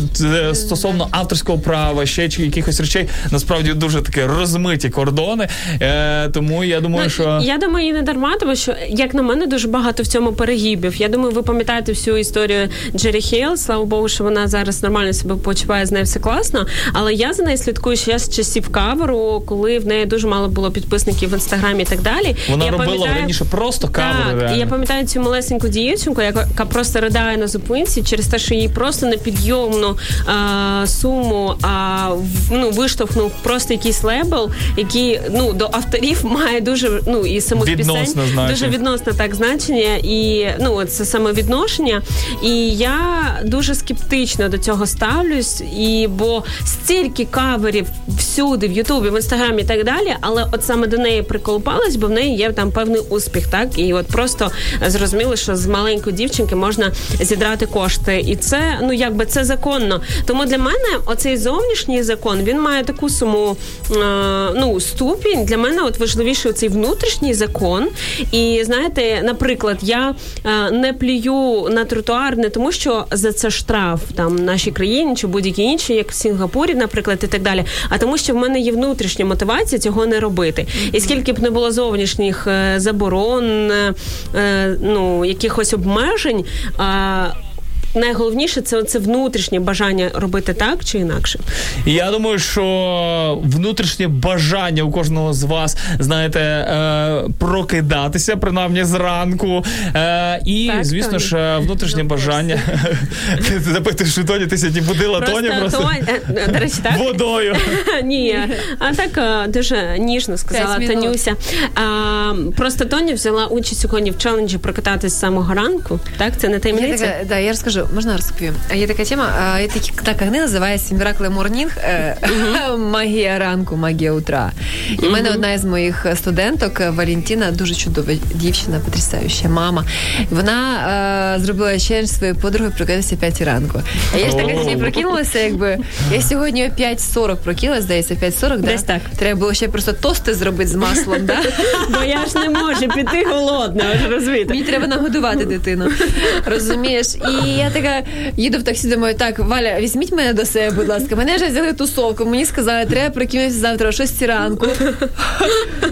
стосовно авторського права, ще чи якихось речей, насправді дуже такі розмиті кордони. Е, тому я думаю, Ну, що Я думаю, і не дарма, тому що, як на мене, дуже багато в цьому перегибів. Я думаю, ви пам'ятаєте всю історію Джері Хейл. Слава Богу, що вона зараз нормально себе почуває, з нею все класно. Але я за нею слідкую ще з часів каверу, коли в неї дуже мало було підписників в інстаграмі і так далі. вона я робила пам'ятаю- раніше просто кавери. Так, реально. я пам'ятаю цю малесеньку дівчинку, яка просто ридає на зупинці через те, що їй просто непідйомну а, суму а, ну, виштовхнув просто якийсь лейбл, який ну, до авторів має дуже ну, і самих Відносне пісень, значення. дуже відносне так значення, і ну, це саме відношення. І я дуже скептично до цього ставлюсь, і бо стільки каверів всюди, в Ютубі, в інстаграмі і так далі, але от саме до неї приколупалась, бо в неї є там певний успіх, так і от просто зрозуміло, що з маленької дівчинки можна зідрати кошти, і це ну якби це законно. Тому для мене оцей зовнішній закон він має таку саму е, ну ступінь. Для мене от важливіший цей внутрішній закон. І знаєте, наприклад, я е, не плюю на тротуар не тому, що за це штраф там в нашій країні чи будь-якій іншій, як в Сінгапурі, наприклад, і так далі. А тому, що в мене є внутрішня мотивація цього не робити. І скільки б не було зовнішніх е, заборон, е, е, ну якихось обмежень. Е, Найголовніше це це внутрішнє бажання робити так чи інакше. Я думаю, що внутрішнє бажання у кожного з вас, знаєте, е, прокидатися принаймні зранку. Е, і, Так, звісно Тоні. ж, е, внутрішнє бажання. Ти запитуєш, що Тоні, ти сьогодні будила Тоні просто Тонь- е, до речі, так? водою. Ні, а так е, дуже ніжно сказала. Танюся. А, просто Тоня взяла участь сьогодні в челенджі прокататись з самого ранку. Так, це не таємниця. да, я розкажу, можна розповім. Є така тема, є такі така книга називається Miracle Morning, е, магія ранку, магія утра. І в мене одна із моїх студенток е, Валентина, дуже чудова дівчина, потрясаюча мама. Вона е, зробила челендж своєю подругою прокинутися 5 ранку. А я ж так О. як прокинулася, якби я сьогодні о 5.40 прокинулася, здається, 5.40. Десь так. Треба було ще просто тости зробити з маслом, да? Бо я ж не можу піти голодна, ви ж розумієте. Мені треба нагодувати дитину. Розумієш? І я така їду в таксі, думаю, так, Валя, візьміть мене до себе, будь ласка. Мене вже взяли тусовку. Мені сказали, треба прикинутися завтра о 6 ранку.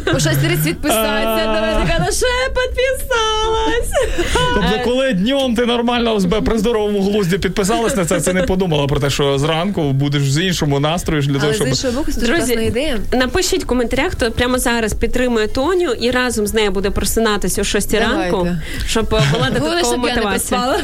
О 6.30 відписатися. Давай така, ну що я підписалась? Тобто, коли днем ти нормально при здоровому глузді підписалась на це, це не подумала про те, що зранку будеш з іншому настрою для того, щоб з іншого боку, це дуже Друзі, ідея. Напишіть в коментарях, хто прямо зараз підтримує Тоню і разом з нею буде просинатися о 6 ранку, щоб була додаткова мотивація.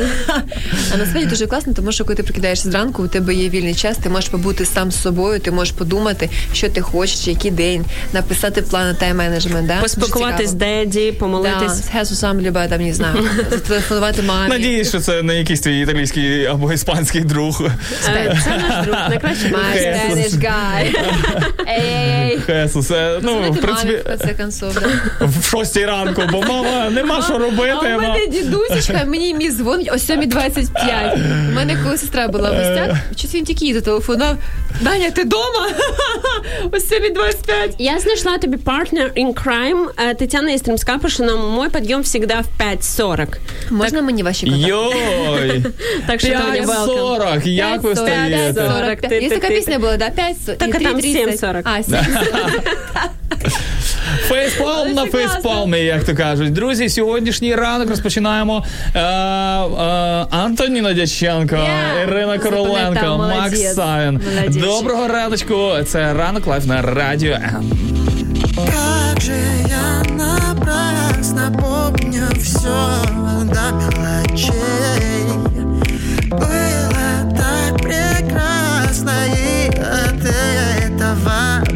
А насправді дуже класно, тому що коли ти прокидаєшся зранку, у тебе є вільний час, ти можеш побути сам з собою, ти можеш подумати, що ти хочеш, який день, написати план на тайм-менеджмент. Да? Поспілкуватись з деді, помолитись. Да, сам люба, там не знаю, зателефонувати мамі. Надіюсь, що це не якийсь твій італійський або іспанський друг. Е, Це наш друг, найкращий My. Spanish guy. Ей, Хесус. Е, Ну, в принципі, в шостій ранку, бо мама нема що А робити. у мене дідусечка, мені мій дзвонить о 7.25. У мене коли сестра була в гостях, щось він тільки їй зателефонував. Даня, ти дома? О 7.25. Я знайшла тобі партнер in crime. Е, Тетяна Істримська пише нам, мой підйом завжди в 5.40. Можна мені ваші контакти? Йой! Так що Тоня, welcome. 5.40, як ви 5.40, 5.40. Є така пісня була, да? 5 Так, а там 7.40. А, 7.40. Фейспалм на фейспалмі, як то кажуть. Друзі, сьогоднішній ранок розпочинаємо. Е, е, Антоніна Дяченко, Yeah. Ірина Короленко, Макс. Савін. Доброго раночку. Це ранок live на радіо М. Как же я напрасно помню все до мелочей Было так прекрасно и от этого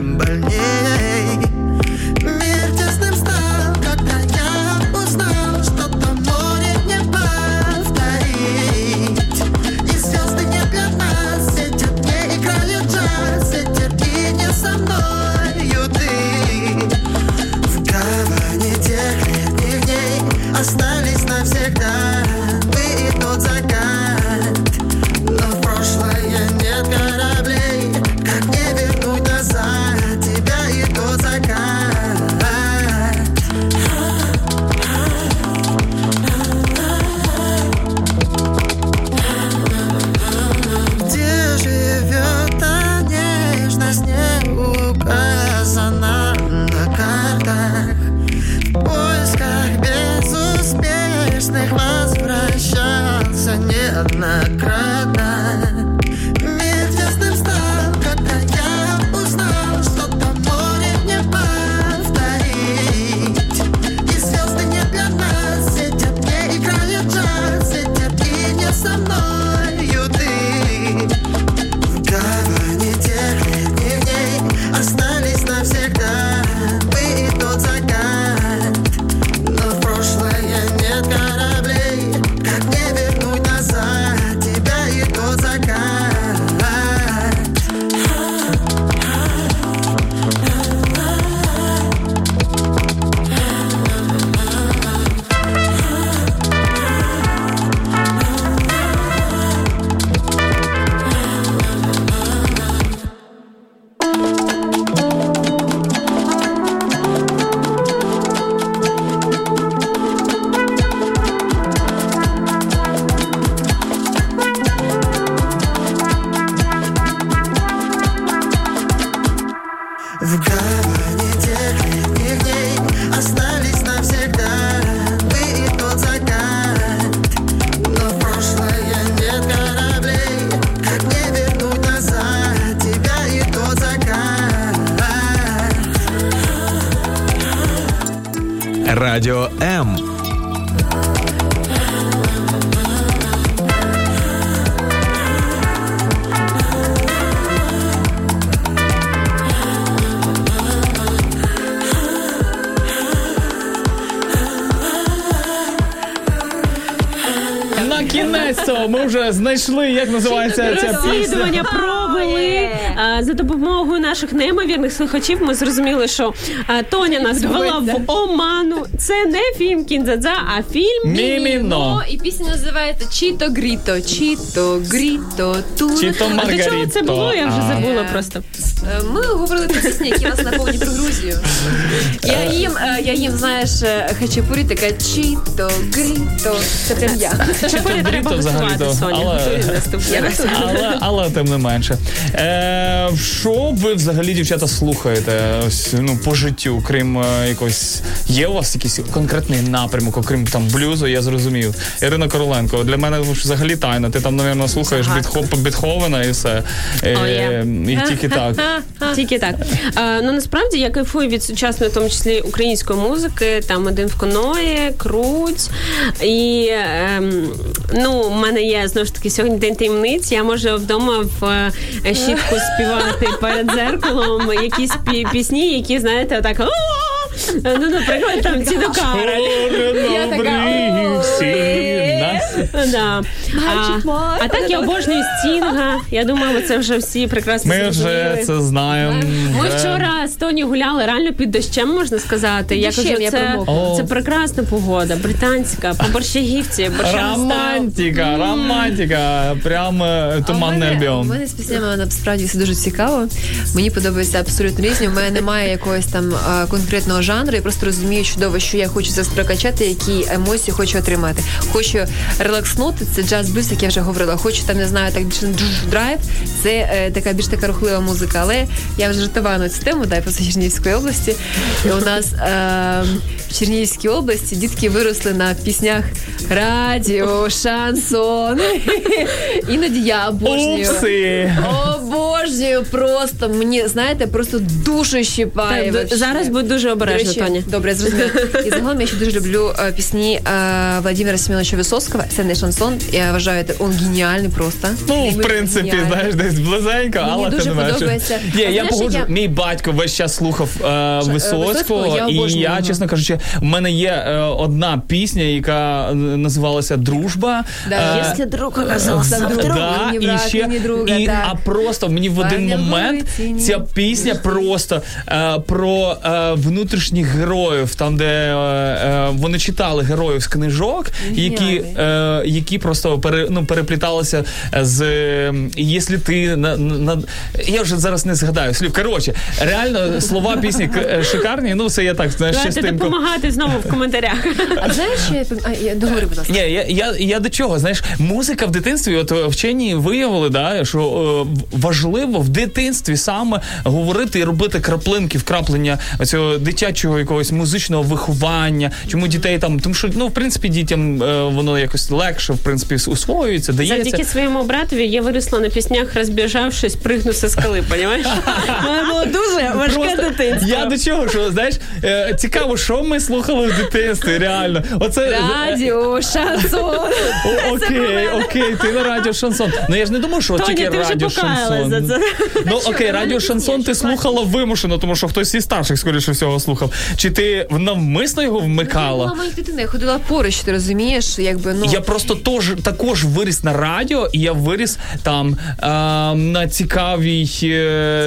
знайшли, як називається ця пісня. Розслідування провели а, за допомогою наших неймовірних слухачів. Ми зрозуміли, що а, Тоня нас ввела в оману. Це не фільм Кінзадза, а фільм Міміно. І пісня називається Чіто Гріто, Чіто Гріто, тут. Чіто А до чого це Маргаріто. було? Я вже забула просто. Е, Ми говорили про пісні, які нас наповнюють про Грузію. Я їм, е, я їм, знаєш, е, хачапурі така Чіто Гріто. Це прям я. Чапурі треба готувати, Соня. але-. Але, але тим не менше. Е, що ви взагалі, дівчата, слухаєте ось, ну, по життю, крім якогось. Є у вас якийсь конкретний напрямок, окрім там блюзу, я зрозумів. Ірина Короленко, для мене взагалі тайна. Ти там, напевно, слухаєш Бітхо- Бітховена і все. Е, і тільки так. Тільки так. А, ну насправді я кайфую від сучасної, в тому числі української музики. Там один в коної, круть. І ем, ну, у мене є знову ж таки сьогодні день таємниць. Я можу вдома в е, щітку співати перед зеркалом якісь пі- пісні, які, знаєте, отак. «О!» Ну, наприклад, там ці докара. Я така, Да. А, а так я обожнюю стінга. Я думаю, це вже всі прекрасно Ми вже це знаємо. Ми вчора з Тоні гуляли реально під дощем, можна сказати. Я дощем, кажу, я це, це прекрасна погода, британська, по борщагівці. Романтика, романтика. Прям е, туманний У мене з піснями насправді все дуже цікаво. Мені подобається абсолютно різні. У мене немає якогось там конкретного жанру. Я просто розумію чудово, що я хочу зараз прокачати, які емоції хочу отримати. Хочу релакснути, це джаз блюз, як я вже говорила. Хочу там, не знаю, так більше драйв. Це е, така більш така рухлива музика. Але я вже жартувала на цю тему, дай по Чернігівської області. І у нас е, в Чернігівській області дітки виросли на піснях радіо, шансон. Іноді я обожнюю. Упси. Обожнюю просто мені, знаєте, просто душу щипає. Вообще. зараз будь дуже До обережна, речі, Тоня. Добре, я зрозуміла. І загалом я ще дуже люблю е, пісні е, Владимира Семеновича Висоцького. Це не шансон. Я вважаю, це він геніальний просто. Ну, в принципі, геніальний. знаєш, десь близенько, Мені але дуже ти не менше. подобається. Ні, А я знаєш, погоджу. я- Мій батько весь час слухав е, Висоцького, Висоцького, я і я, чесно кажучи, в мене є е, одна пісня, яка е, називалася Дружба. Да. Е, Якщо друг оказався Сам друг, Да, і брат, ще, ні друга, і, так. а просто мені в один момент ця пісня просто е, про е, внутрішніх героїв, там де е, е, вони читали героїв з книжок, які, е, які просто пере, ну, перепліталися з «Якщо ти на, на я вже зараз не згадаю слів. Коротше, реально слова пісні е, шикарні. Ну це я так знаєш Давайте частинку. допомагати знову в коментарях. А знаєш, я договорю, будь ласка. Ні, я, я, я до чого? Знаєш, музика в дитинстві, от вчені виявили, да, що е, в- важливо в дитинстві саме говорити і робити краплинки, вкраплення цього дитячого якогось музичного виховання. Чому дітей там, тому що ну в принципі дітям е, воно якось легше, в принципі, усвоюється, дається. Завдяки своєму братові я виросла на піснях, розбіжавшись, пригну зі скали, понімаєш? Було дуже важке дитинство. Я до чого, що знаєш, е, цікаво, що ми слухали в дитинстві, реально. Оце Радіо, шансон. О, окей, окей, ти на радіо шансон. Ну я ж не думаю, що тільки радіо шансон. Ну окей, радіо шансон ти слухала вимушено, тому що хтось із старших, скоріше всього, слухав. Чи ти навмисно його вмикала? була моя дитина, я ходила поруч, ти розумієш, якби ну. Я просто тож, також виріс на радіо, і я виріс там а, на цікавій, е,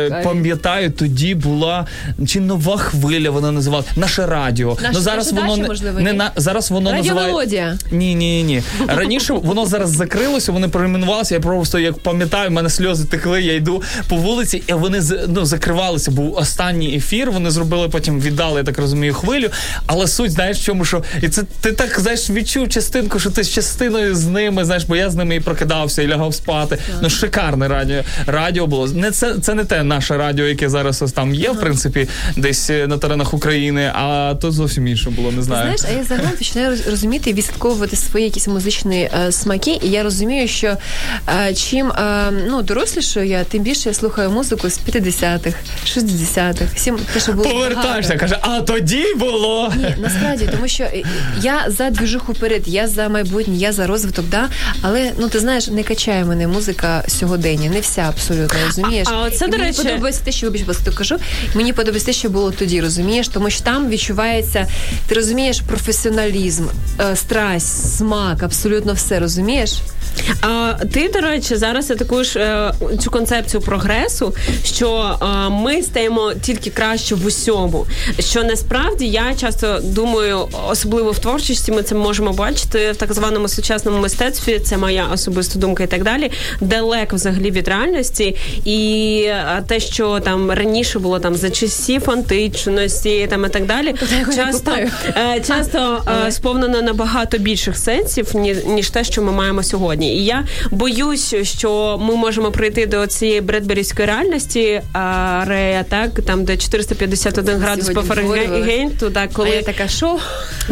Цікавій. пам'ятаю, тоді була чи нова хвиля, вона називала наше радіо. Наш- ну зараз воно можливо, не ні? на зараз воно Радіо називає... Мелодія. Ні, ні, ні. Раніше воно зараз закрилося, вони перейменувалися. Я просто як пам'ятаю, в мене сльози текли. Я йду по вулиці, і вони ну, закривалися. Був останній ефір. Вони зробили, потім віддали, я так розумію, хвилю. Але суть, знаєш, в чому, що і це ти так знаєш, відчув частинку, що ти з частиною з ними, знаєш, бо я з ними і прокидався, і лягав спати. Ну, шикарне радіо. Радіо було. Не це, це не те наше радіо, яке зараз ось там є, в принципі, десь е, на теренах України, а то зовсім інше було, не знаю. Знаєш, а я загалом починаю розуміти відслідковувати свої якісь музичні е, смаки, і я розумію, що е, чим е, ну, дорослішою я, тим більше я слухаю музику з 50-х, 60-х, всім те, що було Повертаєшся, багато. каже, а тоді було. Ні, насправді, тому що е, я за двіжуху перед, я за майбутнє, я за розвиток, да. Але ну ти знаєш, не качає мене музика сьогодення, не вся абсолютно розумієш. А- а оце, І до мені речі- подобається те, що вибач, просто кажу. Мені подобається те, що було тоді, розумієш, тому що там відчувається, ти розумієш професіоналізм, е, страсть, смак, абсолютно все розумієш. А ти, до речі, зараз атакуєш е, цю концепцію прогресу, що е, ми стаємо тільки краще в усьому. Що насправді я часто думаю, особливо в творчості, ми це можемо бачити в так званому сучасному мистецтві. Це моя особиста думка і так далі. Далеко взагалі від реальності, і е, те, що там раніше було там за часів античності, там і так далі, я часто, е, часто е, сповнено набагато більших сенсів, ні- ніж те, що ми маємо сьогодні. І я боюсь, що ми можемо прийти до цієї бредберівської реальності, а, Рея, так, там, де 451 градус по Фаренгейту, так, Коли коли я така, що?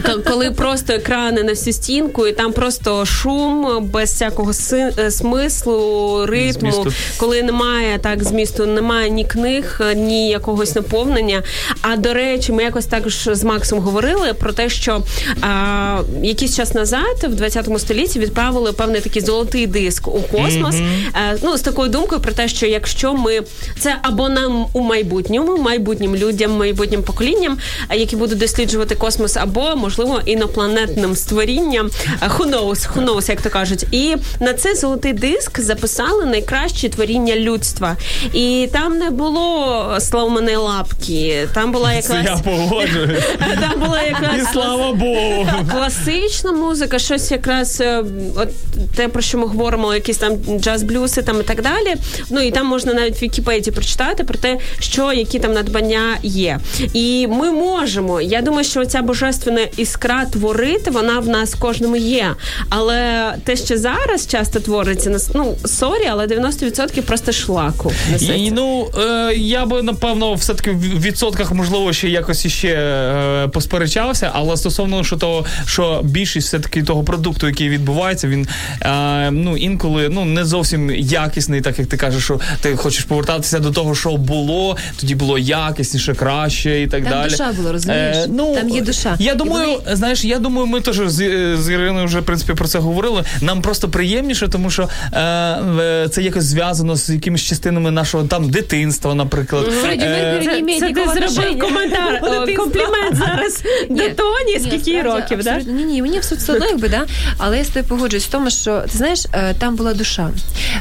К- коли просто екрани на всю стінку, і там просто шум без всякого си- е, смислу, ритму, Змісту. коли немає так змісту, немає ні книг, ні якогось наповнення. А до речі, ми якось також з Максом говорили про те, що а, якийсь час назад, в 20 столітті, відправили певний такий золотий диск у космос. Е, ну з такою думкою про те, що якщо ми це або нам у майбутньому, майбутнім людям, майбутнім поколінням, е, які будуть досліджувати космос, або можливо інопланетним створінням. Е, Who knows, who knows, як то кажуть. І на цей золотий диск записали найкращі творіння людства. І там не було славмене лапки, там була Це я якась погоджуюсь. там була якась І слава Богу. класична музика, щось якраз е, от те, про що ми говоримо, якісь там джаз-блюси там і так далі. Ну і там можна навіть в Вікіпедії прочитати про те, що які там надбання є. І ми можемо. Я думаю, що ця божественна іскра творити, вона в нас кожному є. Але те, що зараз часто твориться, ну sorry, але 90% просто шлаку. І, ну, е, я би, напевно, все-таки в відсотках, можливо, ще якось іще е, посперечався, але стосовно що того, що більшість все-таки того продукту, який відбувається, він е, ну, інколи ну, не зовсім якісний, так як ти кажеш, що ти хочеш повертатися до того, що було, тоді було якісніше, краще і так Там далі. Е, душа була, розумієш? Там є душа. Я думаю, вони- знаєш, я думаю, ми теж з, з Іриною вже в принципі про це говорили. Нам просто приємніше, тому що е, е, це якось зв'язано з якимись частинами нашого там дитинства, наприклад. Фредді Е, Меркурі не Це ти зробив коментар, о, комплімент зараз до Ні, Тоні, ні, скільки років, да? Ні, ні, мені все одно, якби, да. Але я з тобою погоджуюсь в тому, що ти знаєш, е, там була душа.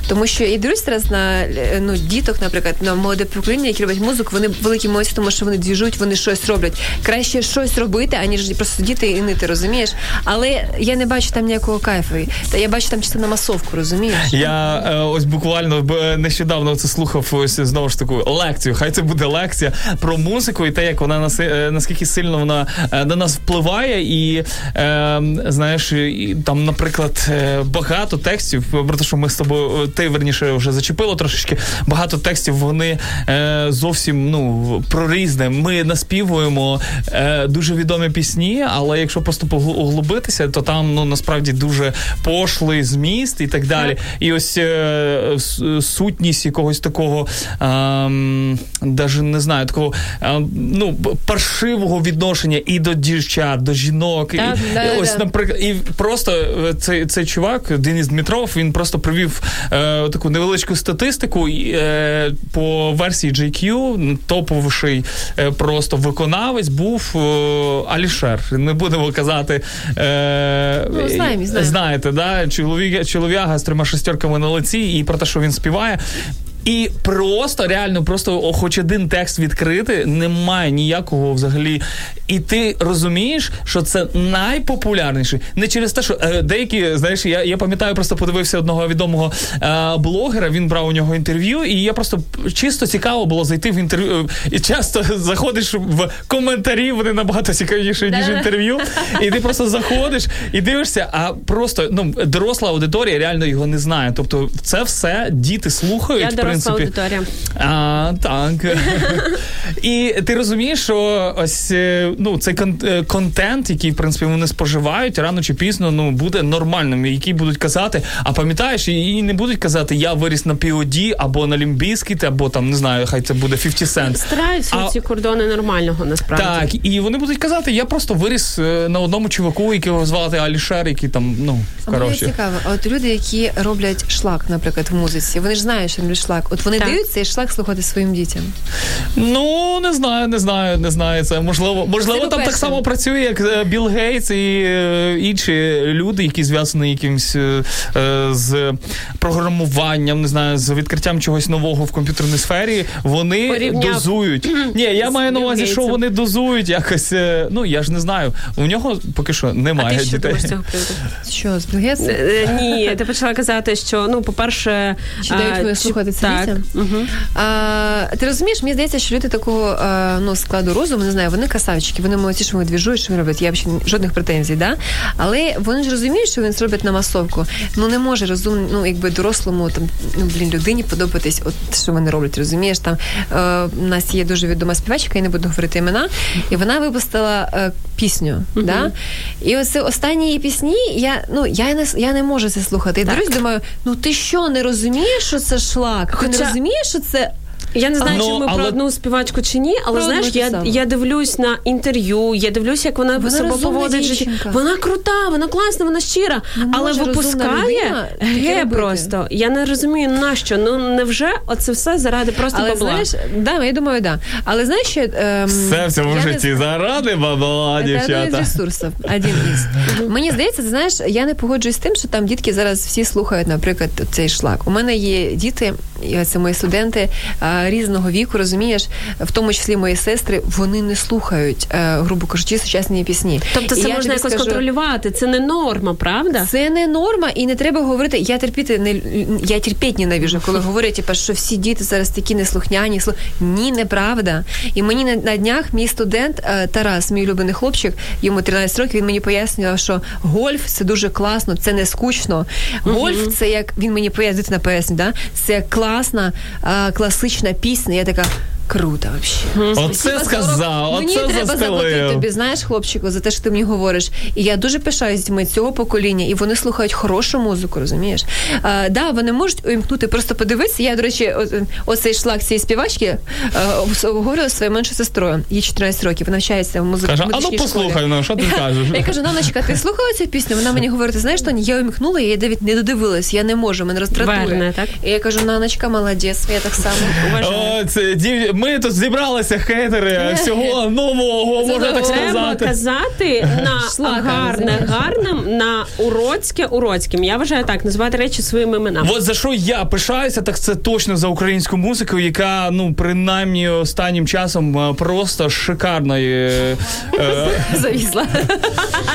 Тому що я дивлюсь зараз на е, ну, діток, наприклад, на молоде покоління, які роблять музику, вони великі молодці, тому що вони двіжуть, вони щось роблять. Краще щось робити, аніж просто сидіти і нити, розумієш? Але я не бачу там ніякого кайфу. Та я бачу там чисто на масовку, розумієш? Я е, ось буквально нещодавно це слухав ось знову ж таку лекцію. Хай це буде лекція про музику і те, як вона е, наскільки сильно вона е, на нас впливає, і е, знаєш, і там, наприклад, е, багато текстів про те, що ми з тобою, е, ти верніше вже зачепило трошечки. Багато текстів вони е, зовсім ну про різне. Ми наспівуємо е, дуже відомі пісні, але якщо просто погл- углубитися, то там ну насправді дуже пошлий зміст і так далі. І ось е, сутність якогось такого, ем, даже не знаю, такого ем, ну паршивого відношення і до дівчат, до жінок. І, Так, і да, ось, да. наприклад, і просто е, цей, цей чувак, Денис Дмитров, він просто привів е, таку невеличку статистику і, е, по версії GQ топовіший е, просто виконавець був е, Алішер. Не будемо казати. Е, Ну, знаємо, знаємо. Знаєте, да? чоловік, чолов'яга з трьома шестерками на лиці і про те, що він співає. І просто реально, просто хоч один текст відкрити, немає ніякого взагалі. І ти розумієш, що це найпопулярніший. Не через те, що е, деякі, знаєш, я, я пам'ятаю, просто подивився одного відомого е, блогера, він брав у нього інтерв'ю, і я просто чисто цікаво було зайти в інтерв'ю. І часто заходиш в коментарі, вони набагато цікавіші, ніж інтерв'ю. І ти просто заходиш і дивишся, а просто ну, доросла аудиторія реально його не знає. Тобто, це все діти слухають. Я принципі. аудиторія. А, так. І ти розумієш, що ось е, ну, цей е, контент, який, в принципі, вони споживають, рано чи пізно ну, буде нормальним, які будуть казати, а пам'ятаєш, і, не будуть казати, я виріс на POD, або на Лімбіскіт, або там, не знаю, хай це буде 50 Cent. Стараються А- ці кордони нормального насправді. Так, і вони будуть казати, я просто виріс е, на одному чуваку, якого звати Алішер, який там, ну, А Мені коротше. цікаво, а от люди, які роблять шлак, наприклад, в музиці, вони ж знають, що роблять шлак. От вони Так. дають цей шлак слухати своїм дітям. Ну, не знаю, не знаю, не знаю. Це можливо, можливо, там по-перше. так само працює, як е, Білл Гейтс і е, інші люди, які зв'язані якимсь е, з програмуванням, не знаю, з відкриттям чогось нового в комп'ютерній сфері. Вони Порівняв. дозують. Ні, я маю на увазі, що вони дозують якось. Ну я ж не знаю. У нього поки що А немає ти що дітей. з цього приводу? Що, з? Е, е, Ні, ти почала казати, що ну, по-перше, Чи дають вони слухати це так. дітям? Мгм. А, ти розумієш, мені здається, що люди такого ну, складу розуму, не знаю, вони красавчики, вони молодці, що вони двіжують, що вони роблять. Я взагалі жодних претензій, да? Але вони ж розуміють, що вони це роблять на масовку. Ну не може розум, ну якби дорослому там, ну блін, людині подобатись, от що вони роблять, розумієш? Там е, у нас є дуже відома співачка, я не буду говорити імена, і вона випустила е, пісню. Да? І оце останні її пісні, я ну я не я не можу це слухати. Я дивлюсь, думаю, ну ти що не розумієш, що це шлак? Ти не розумієш, що це Я не знаю, Ну, чи ми але- про одну співачку чи ні, але Про знаєш, я, я дивлюсь на інтерв'ю, я дивлюсь, як вона, Вона себе поводить житті. дівчинка. Вона крута, вона класна, вона щира, Не але випускає ге просто. Я не розумію, нащо. Ну невже оце все заради просто Але бабла? знаєш, да, я думаю, да. Але знаєш, що ем, Все в цьому я не житті заради бабла, Це один із дівчата. ресурсів, один із. Мені здається, ти знаєш, я не погоджуюсь з тим, що там дітки зараз всі слухають, наприклад, цей шлак. У мене є діти, це мої студенти різного віку, розумієш, в тому числі мої сестри, вони не слухають, е, грубо кажучи, сучасні пісні. Тобто це я можна якось скажу, контролювати, це не норма, правда? Це не норма, і не треба говорити. Я терпіти не я терпіть ненавіжу, коли говорять, типу, що всі діти зараз такі неслухняні. слу- Ні, неправда. І мені на, на днях мій студент е, Тарас, мій улюблений хлопчик, йому 13 років. Він мені пояснював, що гольф це дуже класно, це не скучно. Гольф це як він мені пояснює, дитина пояснює, да? це класна е, класична пісня. Я така. Круто, взагалі. Оце сказав, Мені оце треба заплатити застелив. тобі, знаєш, хлопчику, за те, що ти мені говориш. І я дуже пишаюсь дітьми цього покоління, і вони слухають хорошу музику, розумієш? А, да, вони можуть увімкнути, просто подивитися. Я, до речі, о- оцей шлак цієї співачки е, обговорювала зі своєю меншою сестрою. Їй 14 років, вона навчається в музиці. Каже, а ну послухай, ну що ти кажеш? Я кажу, Наночка, ти слухала цю пісню? Вона мені говорить, ти знаєш, Тоні, я увімкнула, я навіть не додивилась, я не можу, мене роздратує. Верне, так? І я кажу, Наночка, молодець, я так само. О, це, дів... Ми тут зібралися хейтери всього нового, можна так Треба казати на гарне гарним, на уроцьке уроцьким. Я вважаю так, називати речі своїми іменами. От за що я пишаюся, так це точно за українську музику, яка ну принаймні останнім часом е, просто шикарна. є. Е, Завісла.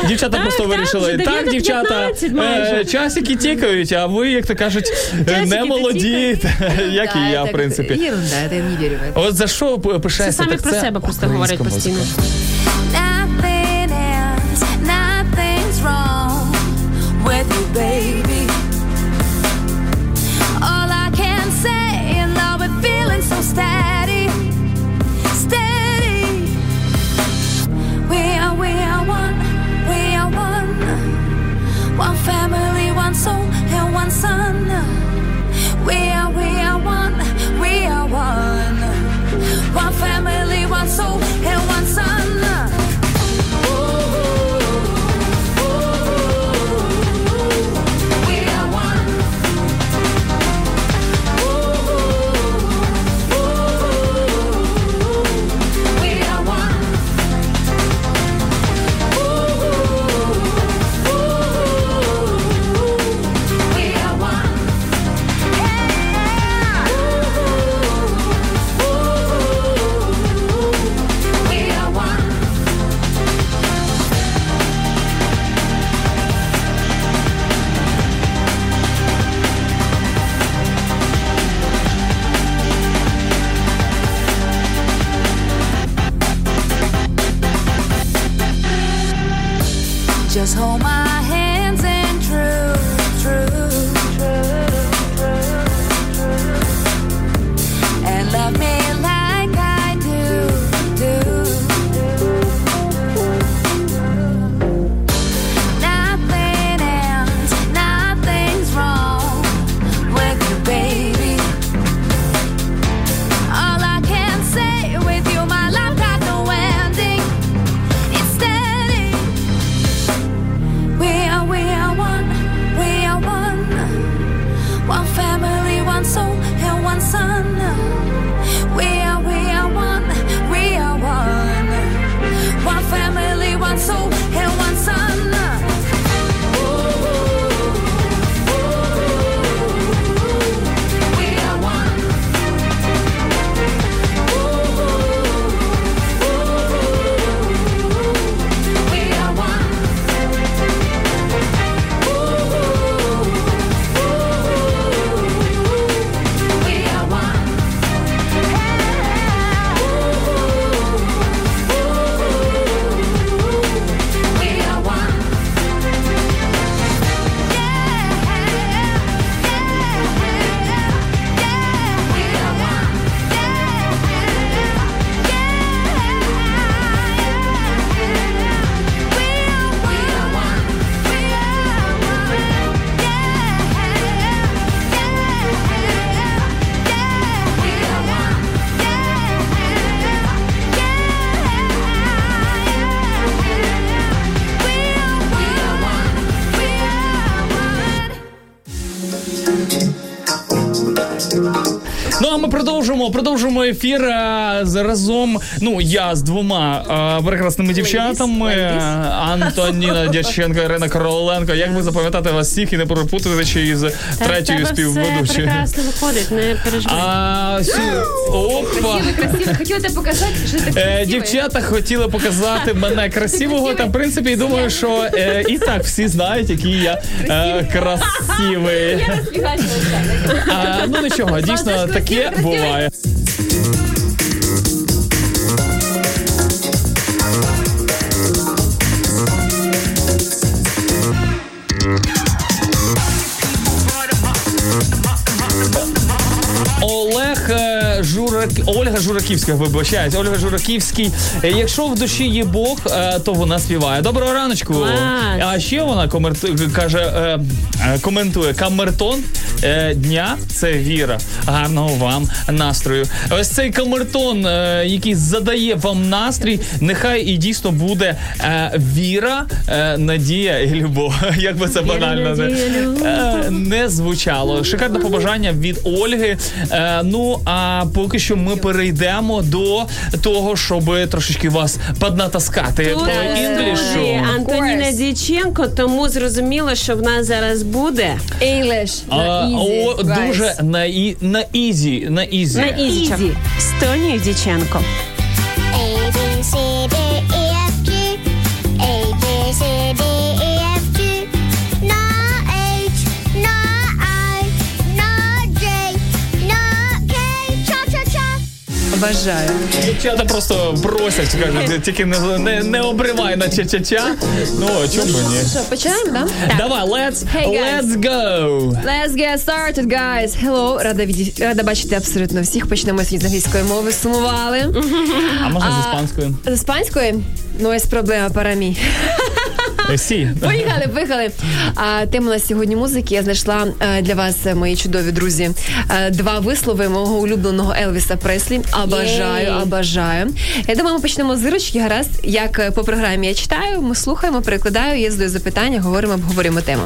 Дівчата просто вирішили. Так, дівчата, е, часики тікають, а ви, як то кажуть, е, не молоді, як і я, в принципі. Ерунда, я не вірю це. От за що п- Це саме так про це себе просто говорять постійно. Nothing else, nothing's wrong with you, baby. Продовжуємо, продовжуємо ефір е, з разом. Ну я з двома е, прекрасними дівчатами Е, Антоніна Дяченко, Ірина Короленко. Як би запам'ятати вас всіх і не перепутати ще із третьою співведучою? прекрасно виходить, не переживай. А сю... опа. Красиво. Хотіла тебе показати, що ти Е, красивий. дівчата хотіли показати мене красивого, та в принципі думаю, що е, і так всі знають, який я е, красивий. А, ну нічого, дійсно таке буває. Ольга Жураківська, вибачаюсь, Ольга Жураківський. Е, Якщо в душі є Бог, е, то вона співає. Доброго раночку. Клас. А ще вона комерт... каже, е, коментує камертон дня це віра. Гарного вам настрою. Ось цей камертон, який задає вам настрій, нехай і дійсно буде віра, надія і любов. Як би це банально не, не звучало. Шикарне побажання від Ольги. Ну а поки що ми перейдемо до того, щоб трошечки вас поднатаскати Тут по інглішу. Антоніна Дяченко, тому зрозуміло, що в нас зараз буде English А, на easy, о, дуже на і на ізі, на ізі. на ізі. з Тонією Діченко. A Бажаю. Дівчата просто просять, кажуть, тільки не, не, не обривай на ча-ча-ча. Ну, чому б ні? Що, починаємо, да? Давай, let's, Hey, guys. let's go. Let's get started, guys. Hello. Рада, від... Рада бачити абсолютно всіх. Почнемо з англійської мови. Сумували. А можна з іспанською? З іспанської? Ну, ось проблема para mí. Е, Поїхали, поїхали. А, тема на сьогодні музики. Я знайшла е, для вас, е, мої чудові друзі, два вислови мого улюбленого Елвіса Преслі. Обажаю, обажаю. Я думаю, ми почнемо з зирочки. Гаразд, як по програмі я читаю, ми слухаємо, перекладаю, я задаю запитання, говоримо, обговорюємо тему.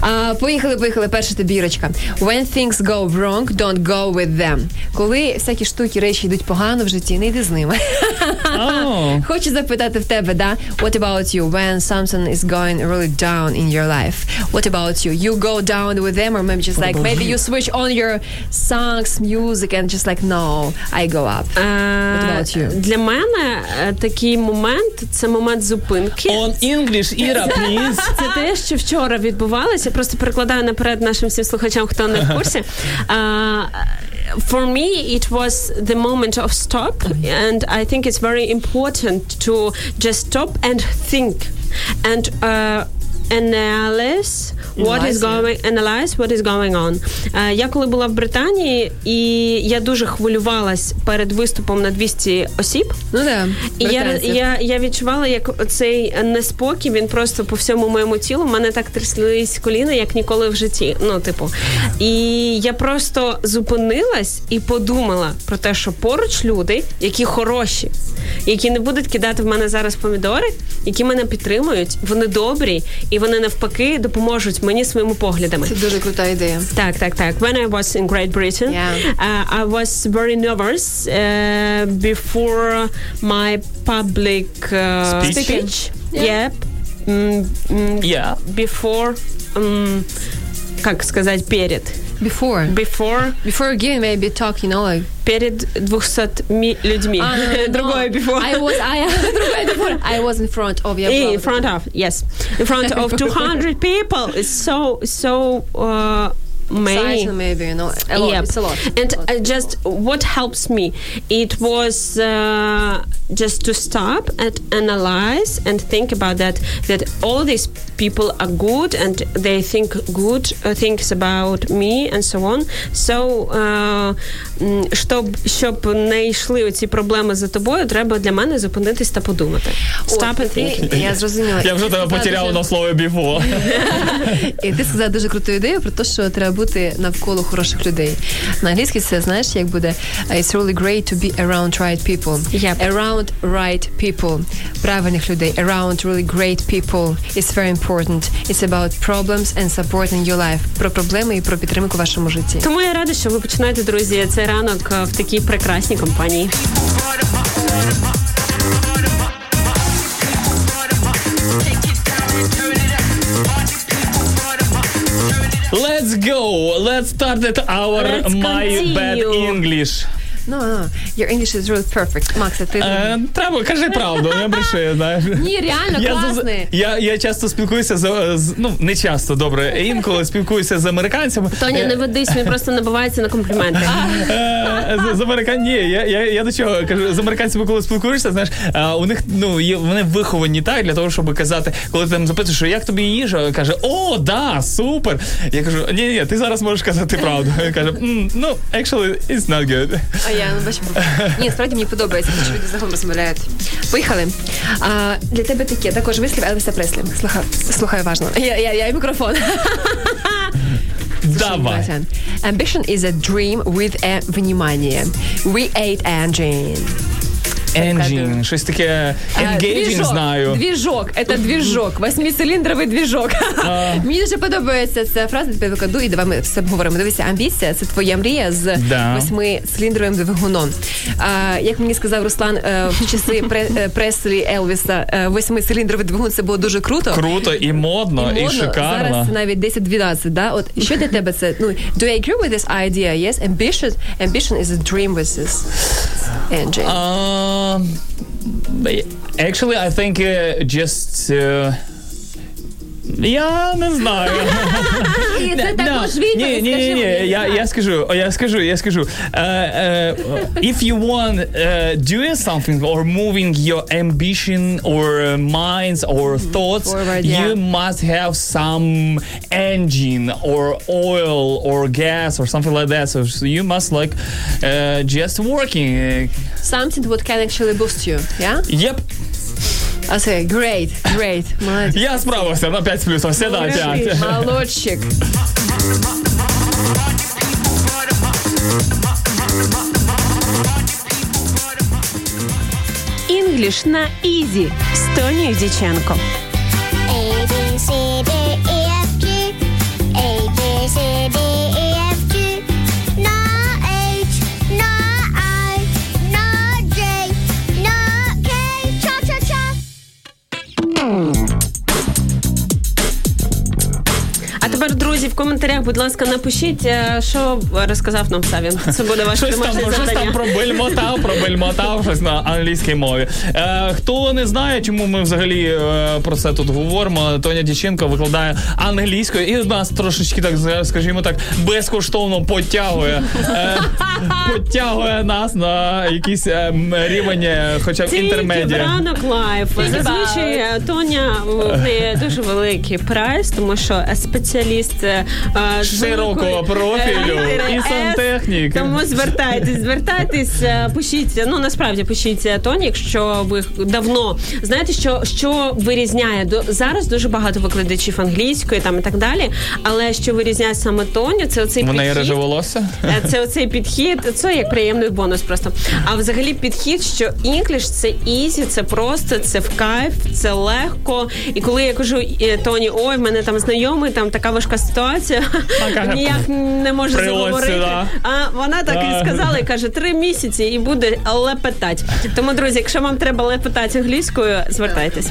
А, поїхали, поїхали. Перша тобі Ірочка. When things go wrong, don't go with them. Коли всякі штуки, речі йдуть погано в житті, не йди з ними. Oh. Хочу запитати в тебе, да? What about you when something is going really down in your life? What about you? You go down with them or maybe just like maybe you switch on your songs, music and just like no, I go up. What about you? Для мене е, такий момент це момент зупинки. On English, Іра, please. Це те, що вчора відбувалося. Я просто перекладаю наперед нашим всім слухачам, хто не в курсі. Uh, for me, it was the moment of stop, and I think it's very important to just stop and think. and uh, analyze what is going analyze what is going on. Е, Я коли була в Британії, і я дуже хвилювалась перед виступом на 200 осіб. Ну да. І я, я, я відчувала, як цей неспокій він просто по всьому моєму тілу. У мене так тряслись коліна, як ніколи в житті. Ну, типу, і я просто зупинилась і подумала про те, що поруч люди, які хороші, які не будуть кидати в мене зараз помідори, які мене підтримують, вони добрі і вони навпаки допоможуть мені своїми поглядами. Це дуже крута ідея. Так, так, так. When I was in Great Britain, Yeah. uh, I was very nervous uh, before my public uh, Speech? speech. Yep. Mm, mm, Yeah. Before, um, как сказать, перед. Before. Before, Before again, maybe talk, you know, like... перед 200 ми- людьми. А, Другое no. before. I was, I, другое before. I was in front of your In front of, yes. In front of 200 people. It's so, so uh, many. Size, maybe, you know, a lot. Yep. It's a lot. And A lot. uh, just what helps me, it was uh, just to stop and analyze and think about that. That all these people are good and they think good uh, things about me and so on. So, uh, щоб, щоб не йшли оці проблеми за тобою, треба для мене зупинитись та подумати. Stop От, and think. Я зрозуміла. Я вже тебе дуже- на слові before. І ти сказала дуже круту ідею про те, що треба бути навколо хороших людей. На англійській це знаєш, як буде It's really great to be around right people. Yep. Around right people. Правильних людей. Around really great people. It's very important. It's about problems and support in your life. Про проблеми і про підтримку в вашому житті. Тому я рада, що ви починаєте, друзі, цей ранок е, в такій прекрасній компанії. Let's go. Let's start at our Let's my bad. English. No, no. Your English is really perfect. Макса, ти... Е, треба, кажи правду, не бреши, знаєш. Ні, реально Я, класний. я, я часто спілкуюся з, з ну не часто, добре, інколи спілкуюся з американцями. Тоня, Е, не ведись, він просто набивається на компліменти. Е, з, з американ... Ні, я, я, я до чого кажу, з американцями, коли спілкуєшся, знаєш, а, у них ну є вони виховані так для того, щоб казати, коли ти там запитуєш, що як тобі їжа, каже, о, да, супер. Я кажу, ні, ні, ти зараз можеш казати правду. Він каже, «М, ну, actually, it's not good. А я бачу. Ні, справді мені подобається, що люди загалом розмовляють. Поїхали. А, для тебе таке також вислів Елвіса Преслі. Слухай, слухай уважно. Я, я, я і мікрофон. Давай. Ambition is a dream with a внимание. We ate engine. Engine, щось таке engaging Двіжок, знаю. Двіжок, це двіжок, восьмициліндровий двіжок. Мені дуже подобається ця фраза, тебе викладу, і давай ми все обговоримо. Дивися, амбіція це твоя мрія з Да. восьмициліндровим двигуном. А, як мені сказав Руслан, е, в часи е, Преслі Елвіса е, восьмициліндровий двигун це було дуже круто. Круто і модно, і, модно. шикарно. Зараз навіть 10-12, да? От що для тебе це? Ну, do you agree with this idea? Yes, ambition, ambition is a dream with this Um, actually, I think uh, just. Uh, я не знаю. І це No, також ні, відповідь, ні, ні, скажи ні, мені. я, я скажу, о, я скажу, я скажу. Uh, uh, if you want uh, doing something or moving your ambition or uh, minds or thoughts, Forward, you yeah. must have some engine or oil or gas or something like that. So, so you must like uh, just working. Something what can actually boost you, yeah? Yep. I say, great, great. Молодець. Я справився на 5 з плюсом. Сідай, п'ять. Молодчик. Інгліш на ізі з Тонією Діченко. A B C D E друзі, в коментарях, будь ласка, напишіть, е, що розказав нам Савін. Це буде ваше Щось там, домашнє щось там завдання. пробельмотав, пробельмотав щось на англійській мові. Е, хто не знає, чому ми взагалі е, про це тут говоримо, Тоня Дяченко викладає англійською і нас трошечки так, скажімо так, безкоштовно потягує, е, потягує нас на якийсь е, рівень, е, хоча б інтермедіа. ранок лайф. Зазвичай е, Тоня в неї дуже великий прайс, тому що спеціаліст е, е, з Широкого великої, профілю е, і е, сантехнік. Тому звертайтесь, звертайтесь, е, пишіть. Ну насправді пишіть е, Тоні, якщо ви давно знаєте, що, що вирізняє До- зараз дуже багато викладачів англійської там і так далі. Але що вирізняє саме Тоню, це оцей неї підхід. реже волосся? Е, Це оцей підхід, це як приємний бонус просто. А взагалі підхід, що English це easy, це просто, це в кайф, це легко. І коли я кажу е, Тоні, ой, в мене там знайомий, там така важка ситуація, каже, ніяк не може «Приводь заговорити. Да. А вона так Да. і сказала, і каже, три місяці і буде лепетать. Тому, друзі, якщо вам треба лепетати англійською, звертайтесь.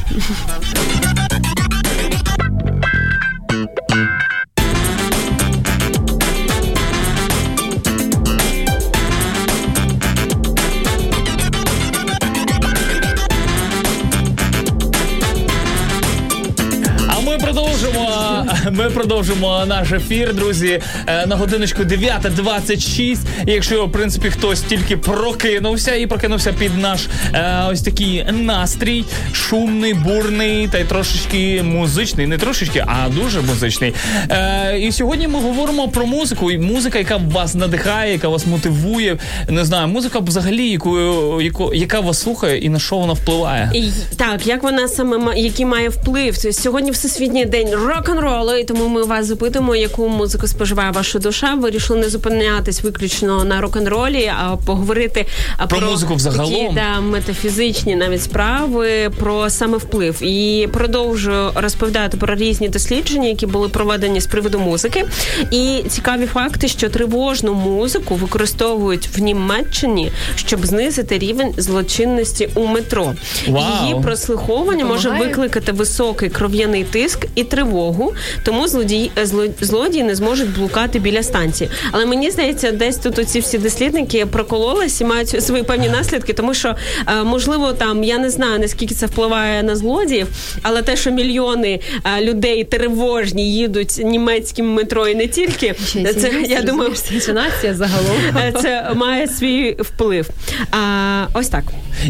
Ми продовжимо наш ефір, друзі. Е, На годиночку 9.26. І Якщо, в принципі, хтось тільки прокинувся і прокинувся під наш е, ось такий настрій, шумний, бурний та й трошечки музичний. Не трошечки, а дуже музичний. Е, І сьогодні ми говоримо про музику. І музика, яка вас надихає, яка вас мотивує. Не знаю, музика взагалі, яку, яку, яка вас слухає і на що вона впливає. І, так, як вона саме який має вплив? Сьогодні всесвітній день рок-н-ролу, і тому ми вас запитуємо, яку музику споживає ваша душа. Вирішили не зупинятись виключно на рок-н-ролі, а поговорити а, Про музику взагалом. такі, да, метафізичні навіть справи про саме вплив. І продовжую розповідати про різні дослідження, які були проведені з приводу музики. І цікаві факти, що тривожну музику використовують в Німеччині, щоб знизити рівень злочинності у метро. Вау. Її прослуховування може викликати високий кров'яний тиск і тривогу, тому злодії, е, злодії не зможуть блукати біля станції. Але мені здається, десь тут оці всі дослідники прокололись і мають свої певні наслідки, тому що е, можливо там я не знаю наскільки це впливає на злодіїв, але те, що мільйони е, людей тривожні їдуть німецьким метро і не тільки, це я думаю, це нація загалом. це має свій вплив. А, ось так.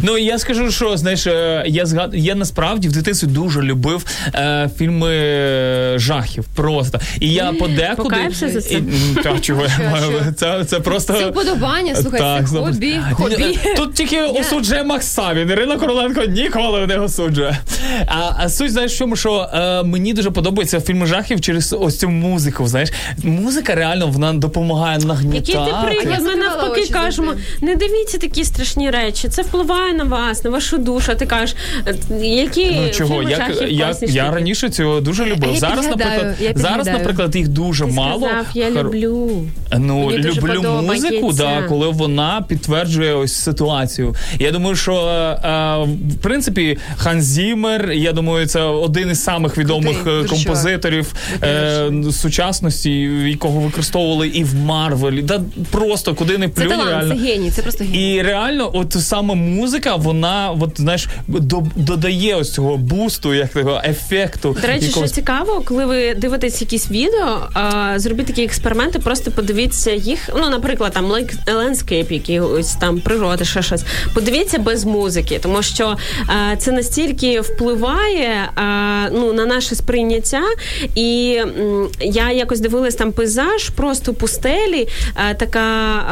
Ну я скажу, що знаєш, я згад... я насправді в дитинстві дуже любив е, фільми е, жахів. Просто. І я подекуди. За це? І, та, чого я маю? Це, це просто. Це вподобання, слухай, це знову- хобі, хобі. Тут тільки осуджує Макс Савін. Ірина Короленко ніколи не осуджує. А, а суть, знаєш, в чому, що е, мені дуже подобаються фільми жахів через ось цю музику. Знаєш, музика реально вона допомагає нагнітати. Який ти приклад? Ми навпаки кажемо, не дивіться такі страшні речі. Це впливає на вас, на вашу душу. А ти кажеш, е, які Ну чого? фільми Як, жахів я, класні я штуки? раніше цього дуже любив. зараз, підгадаю, наприклад, я зараз, наприклад, їх дуже Ти мало. сказав, я люблю. Ну, Мені люблю музику, да, коли вона підтверджує ось ситуацію. Я думаю, що е, в принципі Ганс Зіммер, я думаю, це один із самих відомих Крутий, е, композиторів е, сучасності, якого використовували і в Марвелі. Да просто куди не Це талант, реально. це геній, це просто геній. І реально, от саме музика, вона от знаєш, до, додає ось цього бусту, як того ефекту. До речі, якогось. що цікаво, коли ви дивитесь якісь відео, а, зробіть такі експерименти, просто подивіться їх. Ну, наприклад, там лендскейп, який ось там природа, ще щось. Подивіться без музики, тому що а, це настільки впливає а, ну, на наше сприйняття. І м, я якось дивилась там пейзаж, просто пустелі, а, така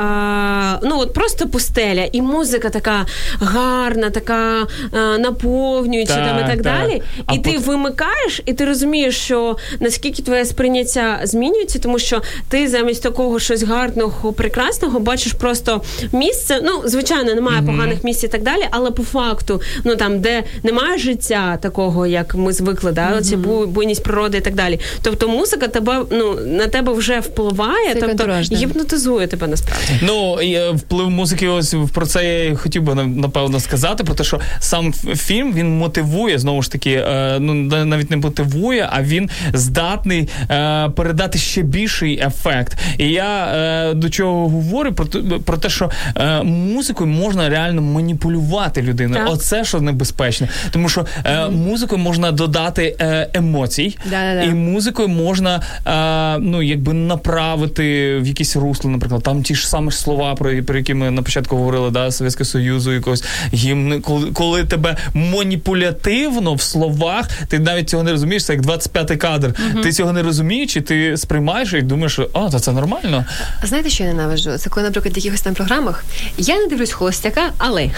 а, ну от просто пустеля, і музика така гарна, така а, наповнююча Так, там і так так. далі. А І ти пот- вимикаєш, і ти розумієш, що наскільки твоє сприйняття змінюється, тому що ти замість такого щось гарного, прекрасного бачиш просто місце. Ну, звичайно, немає поганих місць і так далі, але по факту, ну там, де немає життя такого, як ми звикли, да, оці бу- буйність природи і так далі. Тобто музика тебе ну на тебе вже впливає, Це тобто антураж, гіпнотизує тебе насправді. Ну і, е, вплив музики, ось про це я хотів би напевно сказати. Про те, що сам фільм він мотивує знову ж таки, е, ну на- навіть не мотивує, а він з здатний е, передати ще більший ефект. І я е, до чого говорю про, про те, що е, музикою можна реально маніпулювати людиною. Так. Оце що небезпечно. Тому що е, музикою можна додати е, емоцій, Да-да-да. і музикою можна е, ну, якби направити в якісь русло, наприклад, там ті ж самі слова, про, про які ми на початку говорили, да, Совєтського Союзу, якогось гімн, коли, коли тебе маніпулятивно в словах, ти навіть цього не розумієш, це як 25-й кадр. Ти цього не розумієш, і ти сприймаєш і думаєш, що а, то це нормально. А знаєте, що я ненавиджу? Це коли, наприклад, в якихось там програмах я не дивлюсь холостяка, але.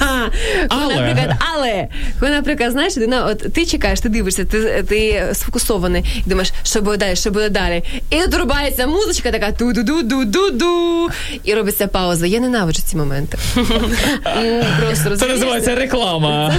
Але. Коли, наприклад, але. Коли, наприклад, знаєш, людина, от ти чекаєш, ти дивишся, ти, ти сфокусований і думаєш, що буде далі, що буде далі. І тут рубається музичка така ту-ду-ду-ду-ду-ду. І робиться пауза. Я ненавиджу ці моменти. Просто Це називається реклама.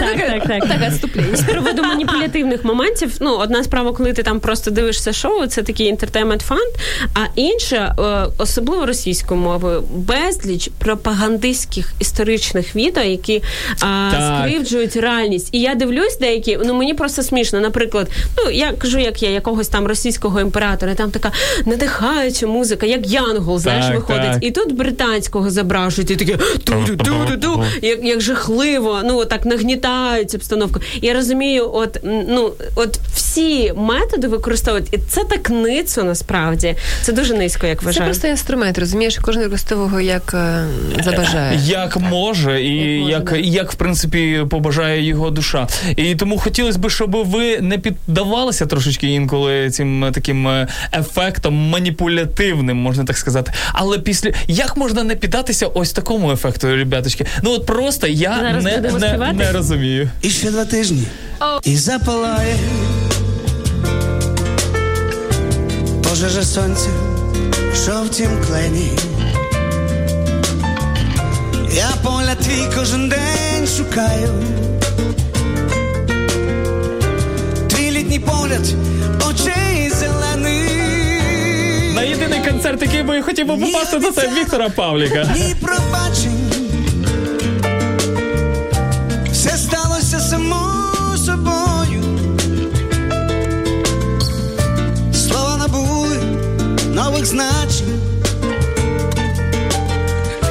Так, так, так. Так, відступлення. З приводу маніпулятивних моментів, ну одна справа, коли ти там просто дивишся шоу, це такий інтертеймент фанд. А інша, е, особливо російською мовою, безліч пропагандистських історичних відео, які а, скривджують реальність. І я дивлюсь деякі, ну мені просто смішно. Наприклад, ну я кажу, як я якогось там російського імператора, там така надихаюча музика, як Янгол, знаєш, Так, виходить. так. І тут британського зображують, і таке ту-ду-ду-ду-ду, як, як жахливо, ну так нагнітають обстановку. Я розумію, от ну от всі методи використовують, і це так ницо насправді. Це дуже низько, як Це просто інструмент, розумієш, кожен використовує як е, забажає. Як може, і Як може, як, да. як, в принципі побажає його душа. І тому хотілося б, щоб ви не піддавалися трошечки інколи цим е, таким е, ефектом маніпулятивним, можна так сказати. Але після як можна не піддатися ось такому ефекту, ребяточки? Ну от просто я Зараз не, не, не розумію. І ще два тижні і запалає пожежа сонця в жовтім клені. Я поля твій кожен день шукаю. Твій літній погляд, очей зелений. На єдиний концерт, який би я хотів би попасти, це Віктора Павліка. Ні пробачень. Нових значень.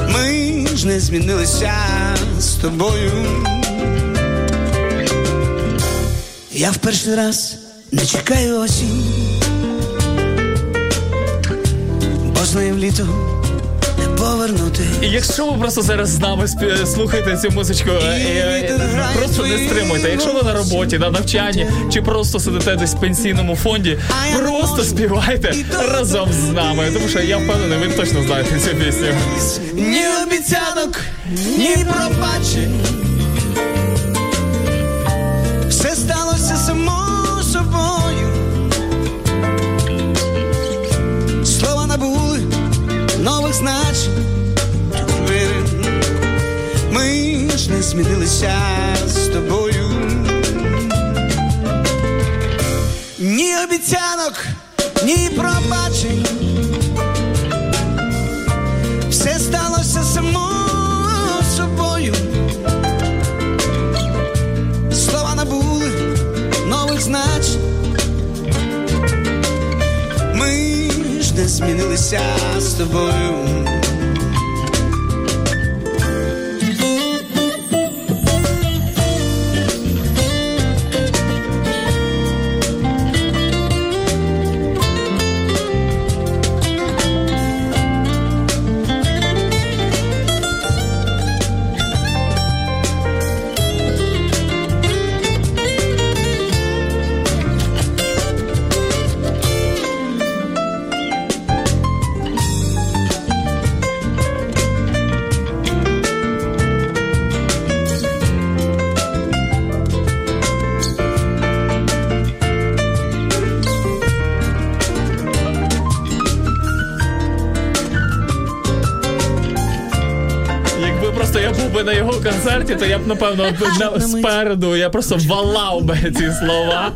Ми ж не змінилися з тобою. Я в перший раз не чекаю осінь. Бо з нею літо повернути. І якщо ви просто зараз з нами спі- слухаєте цю музичку, е, е, просто не стримуйте. Якщо ви на роботі, на навчанні, чи просто сидите десь в пенсійному фонді, просто співайте разом з нами. Тому що я впевнений, ви точно знаєте цю пісню. Ні обіцянок, ні пробачень. Змінилися з тобою. Ні обіцянок, ні пробачень. Все сталося само собою. Слова набули нових значень. Ми ж не змінилися з тобою. Концерті, то я б напевно на, спереду я просто валав би ці слова,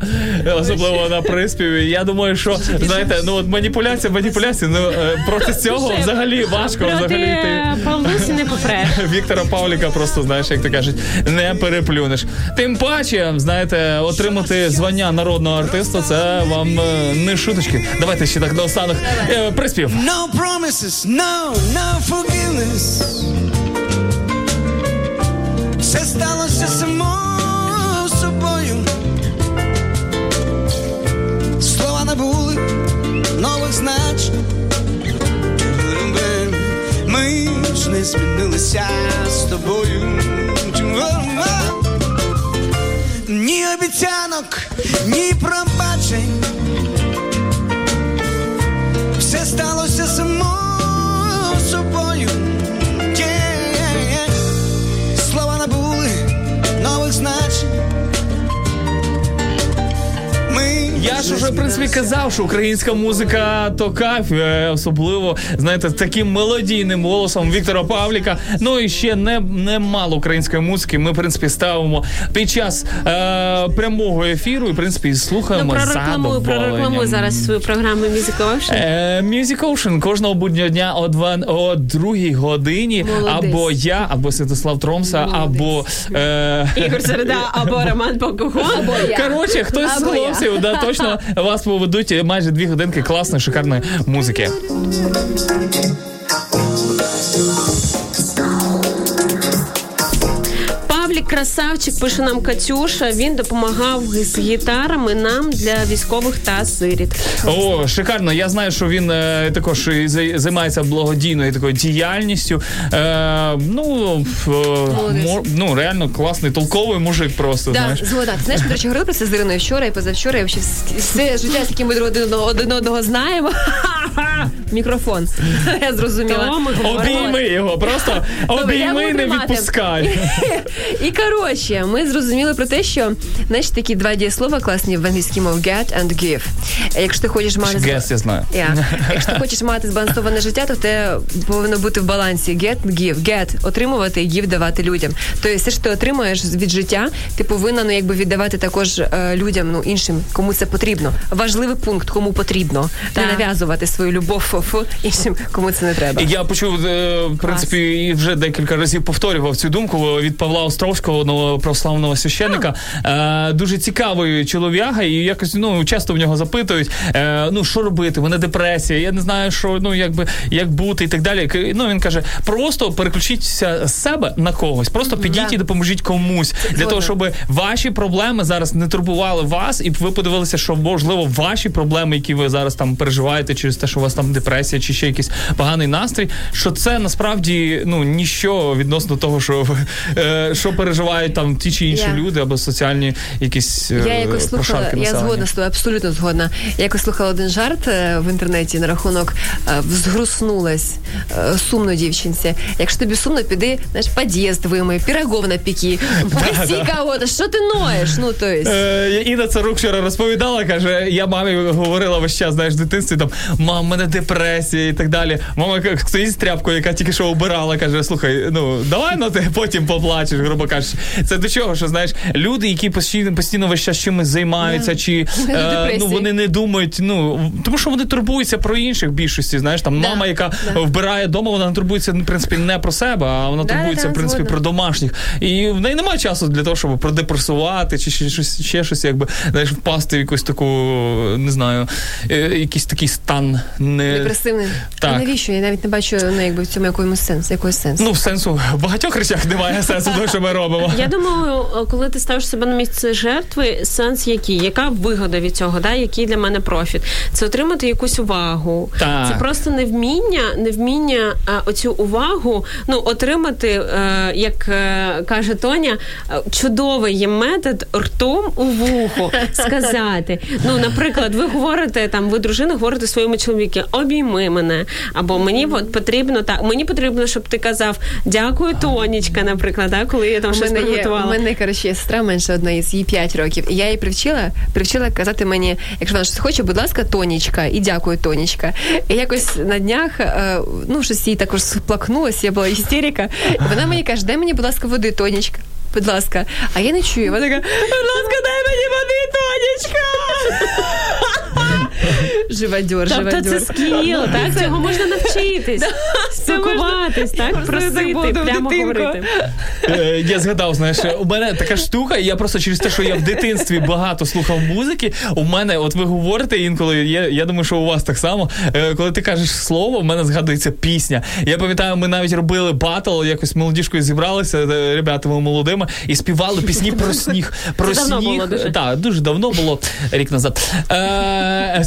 особливо на приспіві. Я думаю, що знаєте, ну от маніпуляція, маніпуляція. Ну е, проти цього взагалі важко взагалі Проти йти. Павлусі не попреш. Віктора Павліка просто знаєш, як то кажуть, не переплюнеш. Тим паче, знаєте, отримати звання народного артиста це вам е, не шуточки. Давайте ще так наостанок е, приспів. No promises, no, no forgiveness. Сталося само собою. Слова набули нових значень. Ми ж не змінилися з тобою. Ні обіцянок, ні пробачень. Ж уже в принципі казав, що українська музика то кайф, е, особливо знаєте, з таким мелодійним голосом Віктора Павліка. Ну і ще не, не мало української музики. Ми в принципі ставимо під час е, прямого ефіру і в принципі Ну, слухаємо прорекламуй задоволенням. зараз свою програму Music Ocean. Е, Music Ocean кожного буднього дня о, два, о другій годині. Молодець. Або я, або Святослав Тромса, або. Е, Ігор Середа або Роман Покухо, або я. Коротше, хтось з хлопців да, точно вас поведуть майже дві годинки класної, шикарної музики. Красавчик, пише нам Катюша. Він допомагав з гітарами нам для військових та сиріт. О, шикарно. Я знаю, що він е, також і зай- займається благодійною такою діяльністю. Е, ну, в- мо- ну, реально класний, толковий мужик просто. Да, знаєш. згода. Ти знаєш, ми, до речі, говорили про це з Іриною вчора і позавчора. І взагалі вс- все життя, з яким ми один одного, один одного знаємо. Мікрофон. Я зрозуміла. То ми говоримо. Обійми його, просто Добре, я обійми, буду не тримати. відпускай. І коротше, ми зрозуміли про те, що знаєш такі два дієслова класні в англійській мові get and give. Якщо ти хочеш мати Гес, я знаю. Yeah. Якщо ти хочеш мати збалансоване життя, то те повинно бути в балансі get, give, get, отримувати і give давати людям. Тобто все, що ти отримуєш від життя, ти повинна ну якби віддавати також е, людям, ну іншим, кому це потрібно. Важливий пункт, кому потрібно. Не нав'язувати свою любов фу, іншим, кому це не треба. Я почув, е, в принципі, і вже декілька разів повторював цю думку від Павла Островського, нового православного священника. Е, дуже цікавий чолов'яга, і якось ну часто в нього запитують: е, ну що робити? Мене депресія, я не знаю, що ну якби як бути і так далі. Ну він каже: просто переключіться з себе на когось, просто підіть Да. і допоможіть комусь для того, щоб ваші проблеми зараз не турбували вас, і ви подивилися, що можливо ваші проблеми, які ви зараз там переживаєте через те, що у вас там депресія чи ще якийсь поганий настрій, що це насправді ну ніщо відносно того, що е, що переживають там ті чи інші Я- люди або соціальні якісь е, Я якось слухала, я згодна з тобою, абсолютно згодна. Я якось слухала один жарт е, в інтернеті на рахунок е, взгруснулась е, сумно дівчинці. Якщо тобі сумно, піди, знаєш, під'їзд вимий, пірогов напеки, прости кого-то, що ти ноєш? Ну, то есть. Е, Інна Царук вчора розповідала, каже, я мамі говорила весь час, знаєш, в дитинстві там, мам, мене депресія і так далі. Мама стоїть з тряпкою, яка тільки що обирала, каже, слухай, ну давай ну ти потім поплачеш, грубо кажучи. Це до чого, що знаєш, люди, які постійно постійно весь час чимось займаються, чи е, ну вони не думають, ну тому що вони турбуються про інших більшості. Знаєш, там Да, мама, яка да. вбирає вдома, вона не турбується в принципі не про себе, а вона Да, турбується в принципі згодна. про домашніх. І в неї немає часу для того, щоб продепресувати чи ще щось, ще щось, якби знаєш, впасти в якусь таку, не знаю, е, якийсь такий стан не Депресивний. Так. А навіщо? Я навіть не бачу ну, якби в цьому якомусь сенс, якогось сенсу. ну сенсу в багатьох речах немає сенсу, того, що ми робимо. Я думаю, коли ти ставиш себе на місце жертви, сенс який? Яка вигода від цього? Да? Який для мене профіт? Це отримати якусь увагу. Так. Це просто невміння, невміння а, оцю увагу ну, отримати, е, як е, каже Тоня, е, чудовий є метод ртом у вухо сказати. Ну, наприклад, ви говорите там, ви дружина говорите своєму чоловіку, обійми мене. Або мені от потрібно так, мені потрібно, щоб ти казав дякую, Тонічка, наприклад, да, коли я там мене є, у мене, коротше, є сестра менше одної, їй 5 років. І я її привчила, привчила казати мені, якщо вона щось хоче, будь ласка, тонічка, і дякую, тонічка. І якось на днях, е, ну, щось їй також сплакнулося, я була істерика. І вона мені каже, дай мені, будь ласка, води, тонічка. Будь ласка, а я не чую. Вона така, будь ласка, дай мені води, тонічка. Живодьор, Тобто це скіл, так? Цього можна навчитись. Спілкуватись, так? просто Просити, прямо дитинку. говорити. Е, Я згадав, знаєш, у мене така штука, і я просто через те, що я в дитинстві багато слухав музики. У мене, от ви говорите інколи, я, я думаю, що у вас так само. е, Коли ти кажеш слово, в мене згадується пісня. Я пам'ятаю, ми навіть робили батл, якось молодіжкою зібралися, е, ребятами молодими, і співали пісні про сніг. Про Це давно сніг. було дуже. Так, дуже давно було, рік назад. Е,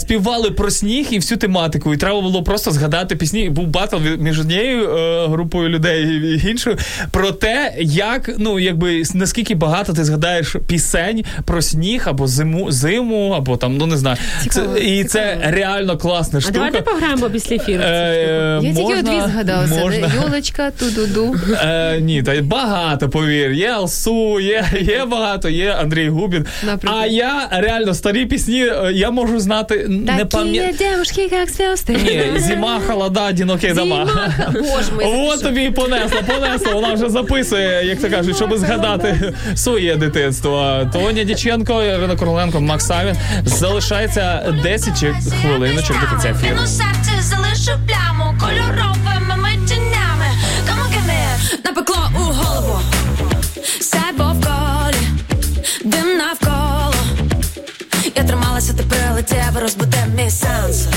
співали про сніг і всю тематику. І треба було просто згадати пісні. Був батл між однією е, групою людей і іншою про те, як ну якби наскільки багато ти згадаєш пісень про сніг або зиму, зиму, або там, ну не знаю. Цікаво, це, і цікаво. це реально класна А давайте пограємо після ефіру. Е, Я тільки можна- от дві згадала. Це можна. Йолочка, ту-ду-ду. Е, ні, та багато, повір. Є Алсу, є, є багато, є Андрій Губін. Наприклад. А я реально старі пісні, е, я можу знати, не Такі пам'ятаю. девушки, как звезды. Ні, зима, холода, одинокие дома. Боже мой, От тобі і понесло, понесло. Вона вже записує, як то кажуть, щоб згадати своє дитинство. Тоня Діченко, Ірина Короленко, Макс Савін. Залишається 10 чи хвилиночок до кінця ефіру. Залишу пляму кольоровими on. Напекло rozbudem me sans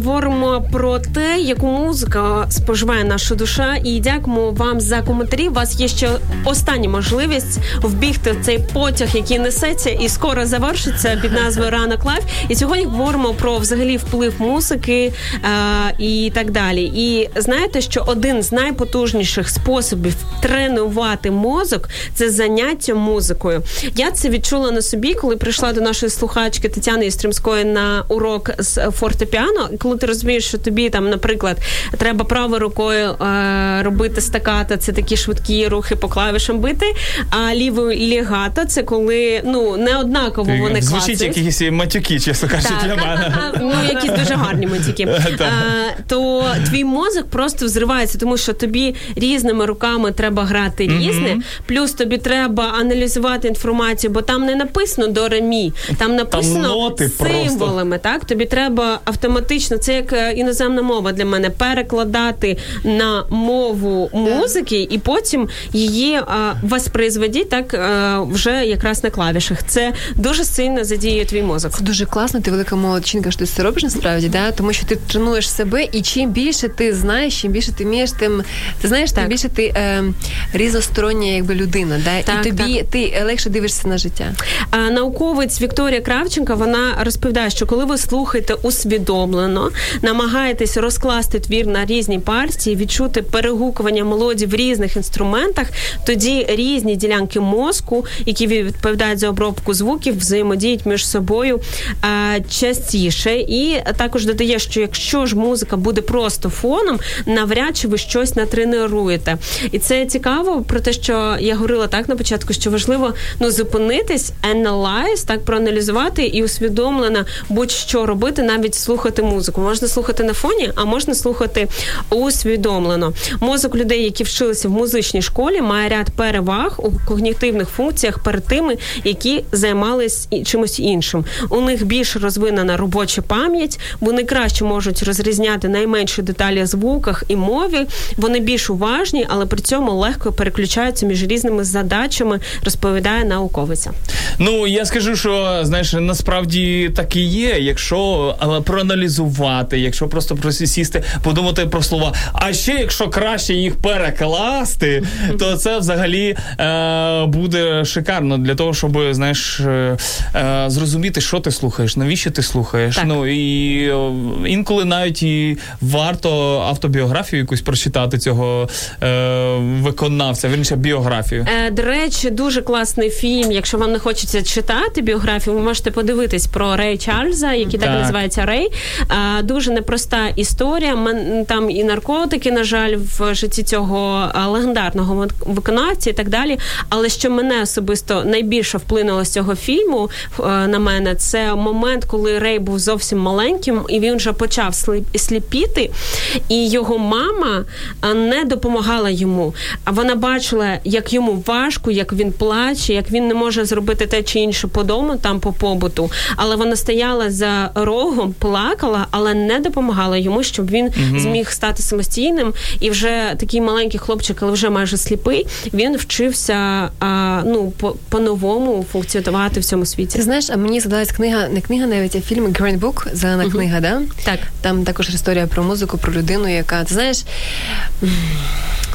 говоримо про те, яку музику споживає наша душа. І дякуємо вам за коментарі. У вас є ще остання можливість вбігти в цей потяг, який несеться і скоро завершиться під назвою Ранок Live. І сьогодні говоримо про взагалі вплив музики е, і так далі. І знаєте, що один з найпотужніших способів тренувати мозок це заняття музикою. Я це відчула на собі, коли прийшла до нашої слухачки Тетяни Істримської на урок з фортепіано, коли ти розумієш, що тобі там, наприклад, треба правою рукою е, робити стаката, це такі швидкі рухи по клавішам бити, а лівою лігато це коли ну не однаково вони Звучить клацають. якісь матюки, чесно кажучи, для мене. ну якісь дуже гарні матюки. А, то твій мозок просто взривається, тому що тобі різними руками треба грати різне, плюс тобі треба аналізувати інформацію, бо там не написано до ремі, там написано ноти просто. символами. Так тобі треба автоматично, це як е, іноземна мова для мене, перекладати на мову музики і потім її а, воспроизводити так е, вже якраз на клавішах. Це дуже сильно задіює твій мозок. Це дуже класно, ти велика молодчинка, що ти це робиш насправді, да? тому що ти тренуєш себе, і чим більше ти знаєш, чим більше ти вмієш, тим ти знаєш, тим більше ти е, різностороння якби людина, да? Так, і тобі ти легше дивишся на життя. А, Науковець Вікторія Кравченка вона розповідає, що коли ви слухаєте усвідомлено, намагаєтесь розкласти твір на різні партії, відчути перегукування мелодій в різних інструментах, тоді різні ділянки мозку, які відповідають за обробку звуків, взаємодіють між собою частіше. І також додає, що якщо ж музика буде просто фоном, навряд чи ви щось натренуєте. І це цікаво про те, що я говорила так на початку, що важливо ну зупинитись, analyze, так проаналізувати і усвідомлено будь-що робити, навіть слухати музику. Можна слухати на фоні, а можна слухати усвідомлено. Мозок людей, які вчилися в музичній школі, має ряд переваг у когнітивних функціях перед тими, які займались чимось іншим. У них більш розвинена робоча пам'ять, вони краще можуть розрізняти найменші деталі звуках і мові. Вони більш уважні, але при цьому легко переключаються між різними задачами, розповідає науковиця. Ну я скажу, що знаєш, насправді так і є. Якщо але проаналізувати, якщо просто просісти, подумати про слова. А ще якщо краще їх перекласти, то це взагалі е, буде шикарно для того, щоб знаєш е, е, зрозуміти, що ти слухаєш, навіщо ти слухаєш. Так. Ну і е, інколи навіть і варто автобіографію якусь прочитати цього е, виконавця, вірніше біографію. Е, До речі, дуже класний фільм. Якщо вам не хочеться читати біографію, ви можете подивитись про Рей Чарльза, який так, Так. називається Рей. Е, Дуже непроста історія. Там і наркотики, на жаль, в житті цього е, легендарного вик- виконавця і так далі. Але що мене особисто найбільше вплинуло з цього фільму е, на мене, це момент, коли Рей був зовсім маленьким, і він вже почав сліп- сліпіти, і його мама не допомагала йому. А вона бачила, як йому важко, як він плаче, як він не може зробити те чи інше по дому, там по побуту. Але вона стояла за рогом, плакала, але не допомагала йому, щоб він зміг стати самостійним. І вже такий маленький хлопчик, але вже майже сліпий, він вчився а, ну по- по-новому функціонувати в цьому світі. Ти знаєш, а мені згадалась книга, не книга навіть, а фільм Green Book, зелена книга, да? Так. Там також історія про музику, про людину, яка ти знаєш.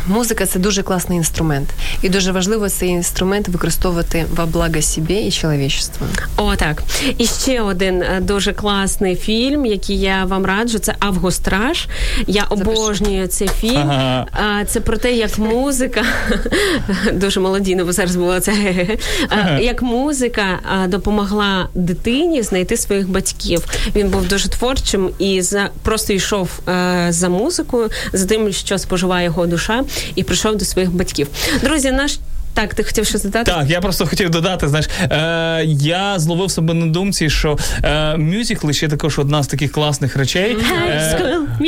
Музика це дуже класний інструмент, і дуже важливо цей інструмент використовувати во благо собі і чоловічеству. О, так. І ще один е, дуже класний фільм, який я вам раджу, це Авгостраж. Я обожнюю цей фільм. Ага. Це про те, як музика дуже молодійно, бо зараз було це як музика допомогла дитині знайти своїх батьків. Він був дуже творчим і за просто йшов е, за музикою, за тим, що споживає його душа, і прийшов до своїх батьків. Друзі, наш так, ти хотів щось додати? Так, я просто хотів додати, знаєш, е, я зловив себе на думці, що е, мюзикли ще також одна з таких класних речей. High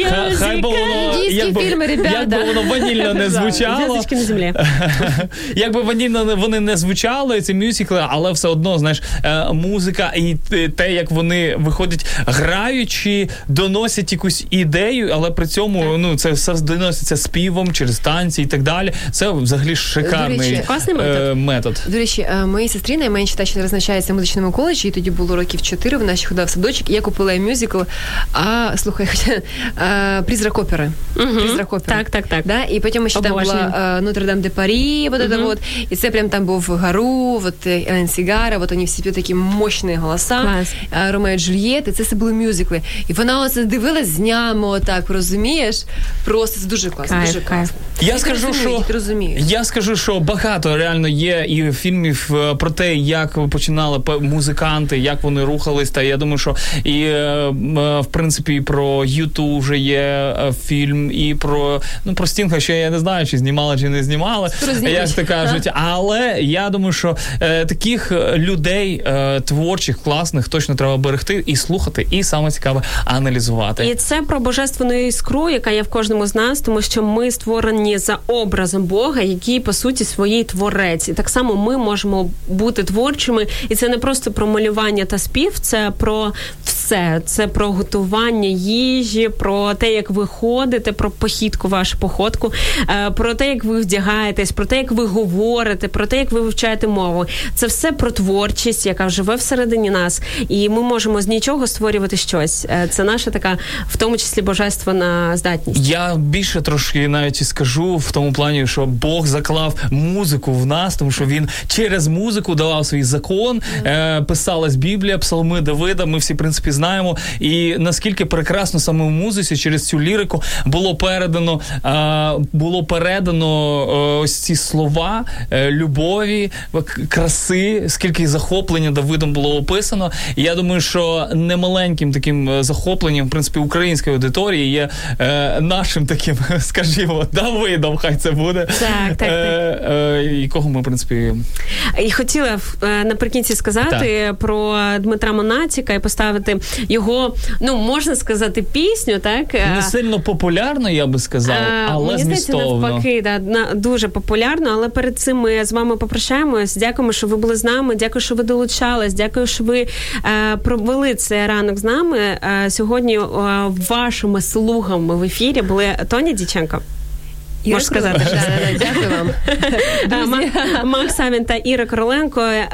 ха- хай би воно, як би- фільми, як би воно ванільно не звучало. На землі. Якби ванільно вони не звучали, ці мюзикли, але все одно, знаєш, е, музика і те- як вони виходять, граючи, доносять якусь ідею, але при цьому ну це все доноситься співом через танці і так далі. Це взагалі шикарний речі, класний метод. е, метод. До речі, е, моїй сестрі найменша та що зараз навчається в музичному коледжі, і тоді було років 4, вона ще ходила в садочок, і я купила їй мюзикл, а слухай, призрак оперы. Призрак оперы. Так, так, так. Да? І потім ще там була Нотр-Дам де Парі, вот это вот. І це прям там був Гару, вот е, Елен Сегара, вот вони всі поють такі мощні голоса. Клас. Е, Ромео і Джульєт, і це все були мюзикли. І вона оце дивилась з днями отак, розумієш? Просто це дуже класно, Кайф, дуже кайф. класно. Я скажу, що я скажу, що багато багато реально є і фільмів е, про те, як починали музиканти, як вони рухались. Та я думаю, що і е, е, в принципі і про Юту вже є фільм, і про ну про Стінга, ще я не знаю, чи знімали, чи не знімали, як то кажуть. Але я думаю, що е, таких людей е, творчих, класних, точно треба берегти і слухати, і саме цікаве аналізувати. І це про божественну іскру, яка є в кожному з нас, тому що ми створені за образом Бога, який по суті своїй творець. І так само ми можемо бути творчими, і це не просто про малювання та спів, це про все. Це про готування їжі, про те, як ви ходите, про похідку, вашу походку, е, про те, як ви вдягаєтесь, про те, як ви говорите, про те, як ви вивчаєте мову. Це все про творчість, яка живе всередині нас, і ми можемо з нічого створювати щось. Е, Це наша така, в тому числі, божественна здатність. Я більше трошки навіть і скажу в тому плані, що Бог заклав музику в нас, тому що він через музику давав свій закон. Е, писалась Біблія, псалми Давида. Ми всі в принципі знаємо. І наскільки прекрасно саме в музиці через цю лірику було передано, е, було передано е, ось ці слова е, любові, краси, скільки захоплення Давидом було описано. І я думаю, що немаленьким таким е, захопленням, в принципі, української аудиторії є е, нашим таким, скажімо, Давидом, хай це буде. Так, так, Е, е, якого ми, в принципі, І хотіла е, наприкінці сказати про Дмитра Монатіка і поставити його, ну можна сказати, пісню, так Е, не сильно популярно, я би сказав, Е, але Мені здається, навпаки, да, дуже популярно. Але перед цим ми з вами попрощаємось. Дякуємо, що ви були з нами. Дякую, що ви долучались. Дякую, що ви е, провели цей ранок з нами. Е, сьогодні е, вашими слугами в ефірі були Тоня Діченко. Можеш сказати, що дякую вам. Е, Макс Савін та Іра Короленко. Е,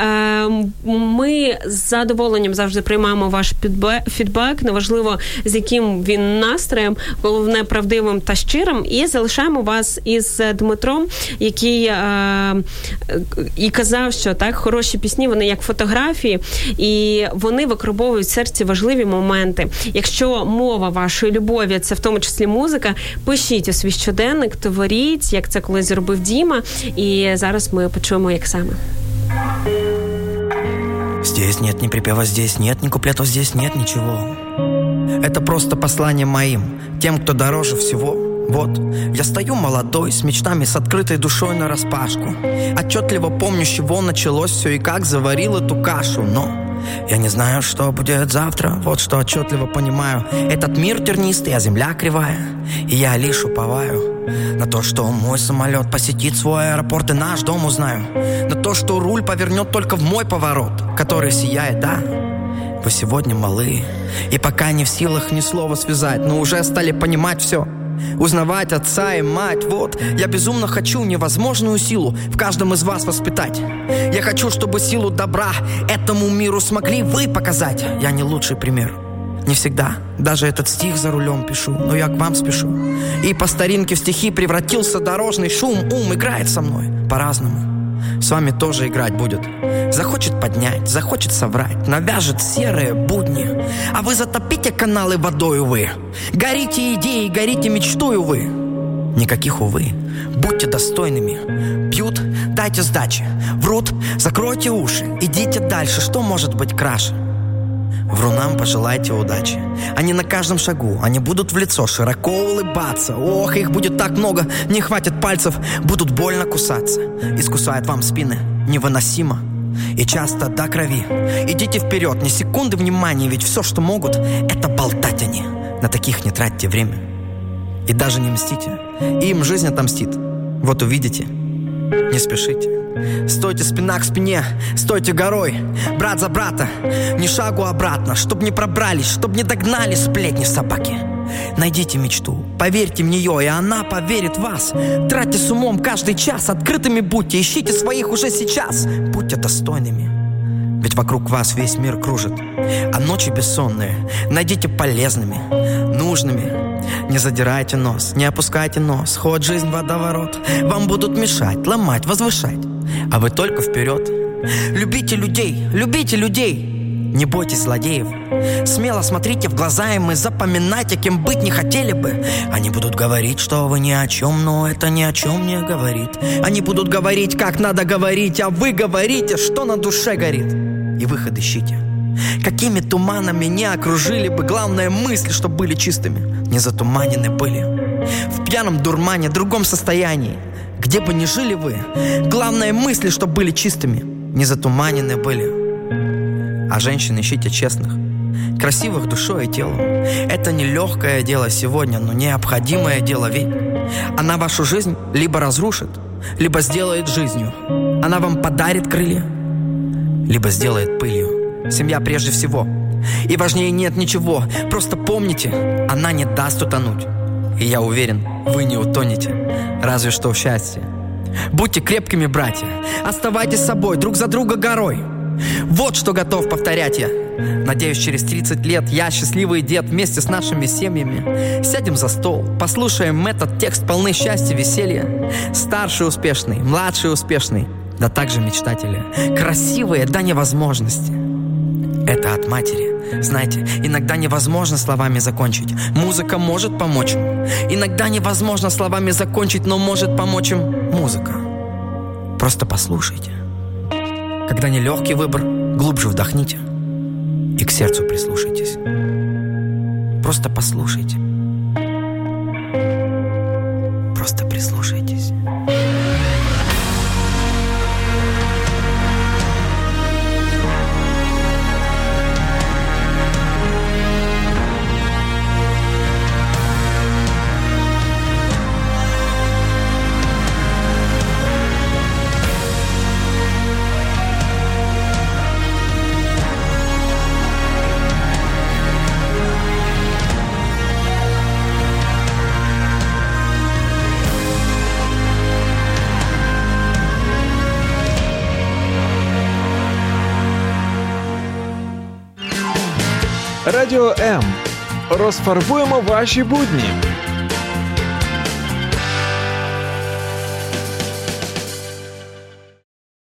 Ми з задоволенням завжди приймаємо ваш фідбек, неважливо з яким він настроєм, головне правдивим та щирим. І залишаємо вас із Дмитром, який е, і казав, що так хороші пісні вони як фотографії, і вони викробовують в серці важливі моменти. Якщо мова вашої любові це в тому числі музика, пишіть у свій щоденник, творіть, як це колись зробив Діма. І зараз ми почуємо, як саме. Здесь нет ни припева, здесь нет ни куплетов, здесь нет ничего. Это просто послание моим, тем, кто дороже всего. Вот, я стою молодой, с мечтами, с открытой душой на распашку. Отчетливо помню, с чего началось все и как заварил эту кашу, но я не знаю, что будет завтра, вот что отчетливо понимаю. Этот мир тернистый, а земля кривая, и я лишь уповаю на то, что мой самолет посетит свой аэропорт и наш дом узнаю. На то, что руль повернет только в мой поворот, который сияет, да? Вы сегодня малы, и пока не в силах ни слова связать, но уже стали понимать все. Узнавать отца и мать, вот. Я безумно хочу невозможную силу В каждом из вас воспитать. Я хочу, чтобы силу добра Этому миру смогли вы показать. Я не лучший пример. Не всегда, даже этот стих за рулем пишу Но я к вам спешу. И по старинке в стихи превратился дорожный шум. Ум играет со мной по-разному с вами тоже играть будет. Захочет поднять, захочет соврать, навяжет серые будни. А вы затопите каналы водой, увы. Горите идеей, горите мечтой, увы. Никаких, увы. Будьте достойными. Пьют, дайте сдачи. Врут, закройте уши. Идите дальше, что может быть краше? Врунам пожелайте удачи. Они на каждом шагу, они будут в лицо широко улыбаться. Ох, их будет так много, не хватит пальцев, будут больно кусаться. Искусают вам спины невыносимо и часто до крови. Идите вперед, ни секунды внимания, ведь все, что могут, это болтать они. На таких не тратьте время. И даже не мстите. Им жизнь отомстит. Вот увидите. Не спешите. Стойте спина к спине, стойте горой Брат за брата, ни шагу обратно Чтоб не пробрались, чтоб не догнали сплетни собаки. Найдите мечту, поверьте в нее, и она поверит в вас. Тратьте с умом каждый час, открытыми будьте Ищите своих уже сейчас, будьте достойными ведь вокруг вас весь мир кружит А ночи бессонные. Найдите полезными Нужными. Не задирайте нос, не опускайте нос Хоть жизнь водоворот. Вам будут мешать, ломать, возвышать А вы только вперед Любите людей, любите людей Не бойтесь злодеев. Смело смотрите в глаза им и запоминайте, кем быть не хотели бы. Они будут говорить, что вы ни о чем, но это ни о чем не говорит. Они будут говорить, как надо говорить, а вы говорите, что на душе горит. И выход ищите. Какими туманами не окружили бы Главное мысли, что были чистыми Не затуманены были В пьяном дурмане, другом состоянии Где бы ни жили вы Главное мысли, что были чистыми Не затуманены были А женщин ищите честных Красивых душой и телом Это не легкое дело сегодня Но необходимое дело ведь Она вашу жизнь либо разрушит Либо сделает жизнью Она вам подарит крылья Либо сделает пылью Семья прежде всего. И важнее нет ничего. Просто помните, она не даст утонуть. И я уверен, вы не утонете. Разве что в счастье. Будьте крепкими, братья. Оставайтесь собой, друг за друга горой. Вот что готов повторять я. Надеюсь, через 30 лет я, счастливый дед, вместе с нашими семьями Сядем за стол, послушаем этот текст полный счастья, веселья Старший успешный, младший успешный, да также мечтатели Красивые до невозможности это от матери. Знаете, иногда невозможно словами закончить. Музыка может помочь. Иногда невозможно словами закончить, но может помочь им музыка. Просто послушайте. Когда нелегкий выбор, глубже вдохните и к сердцу прислушайтесь. Просто послушайте. Просто прислушайтесь. М. Розфарбуємо ваші будні.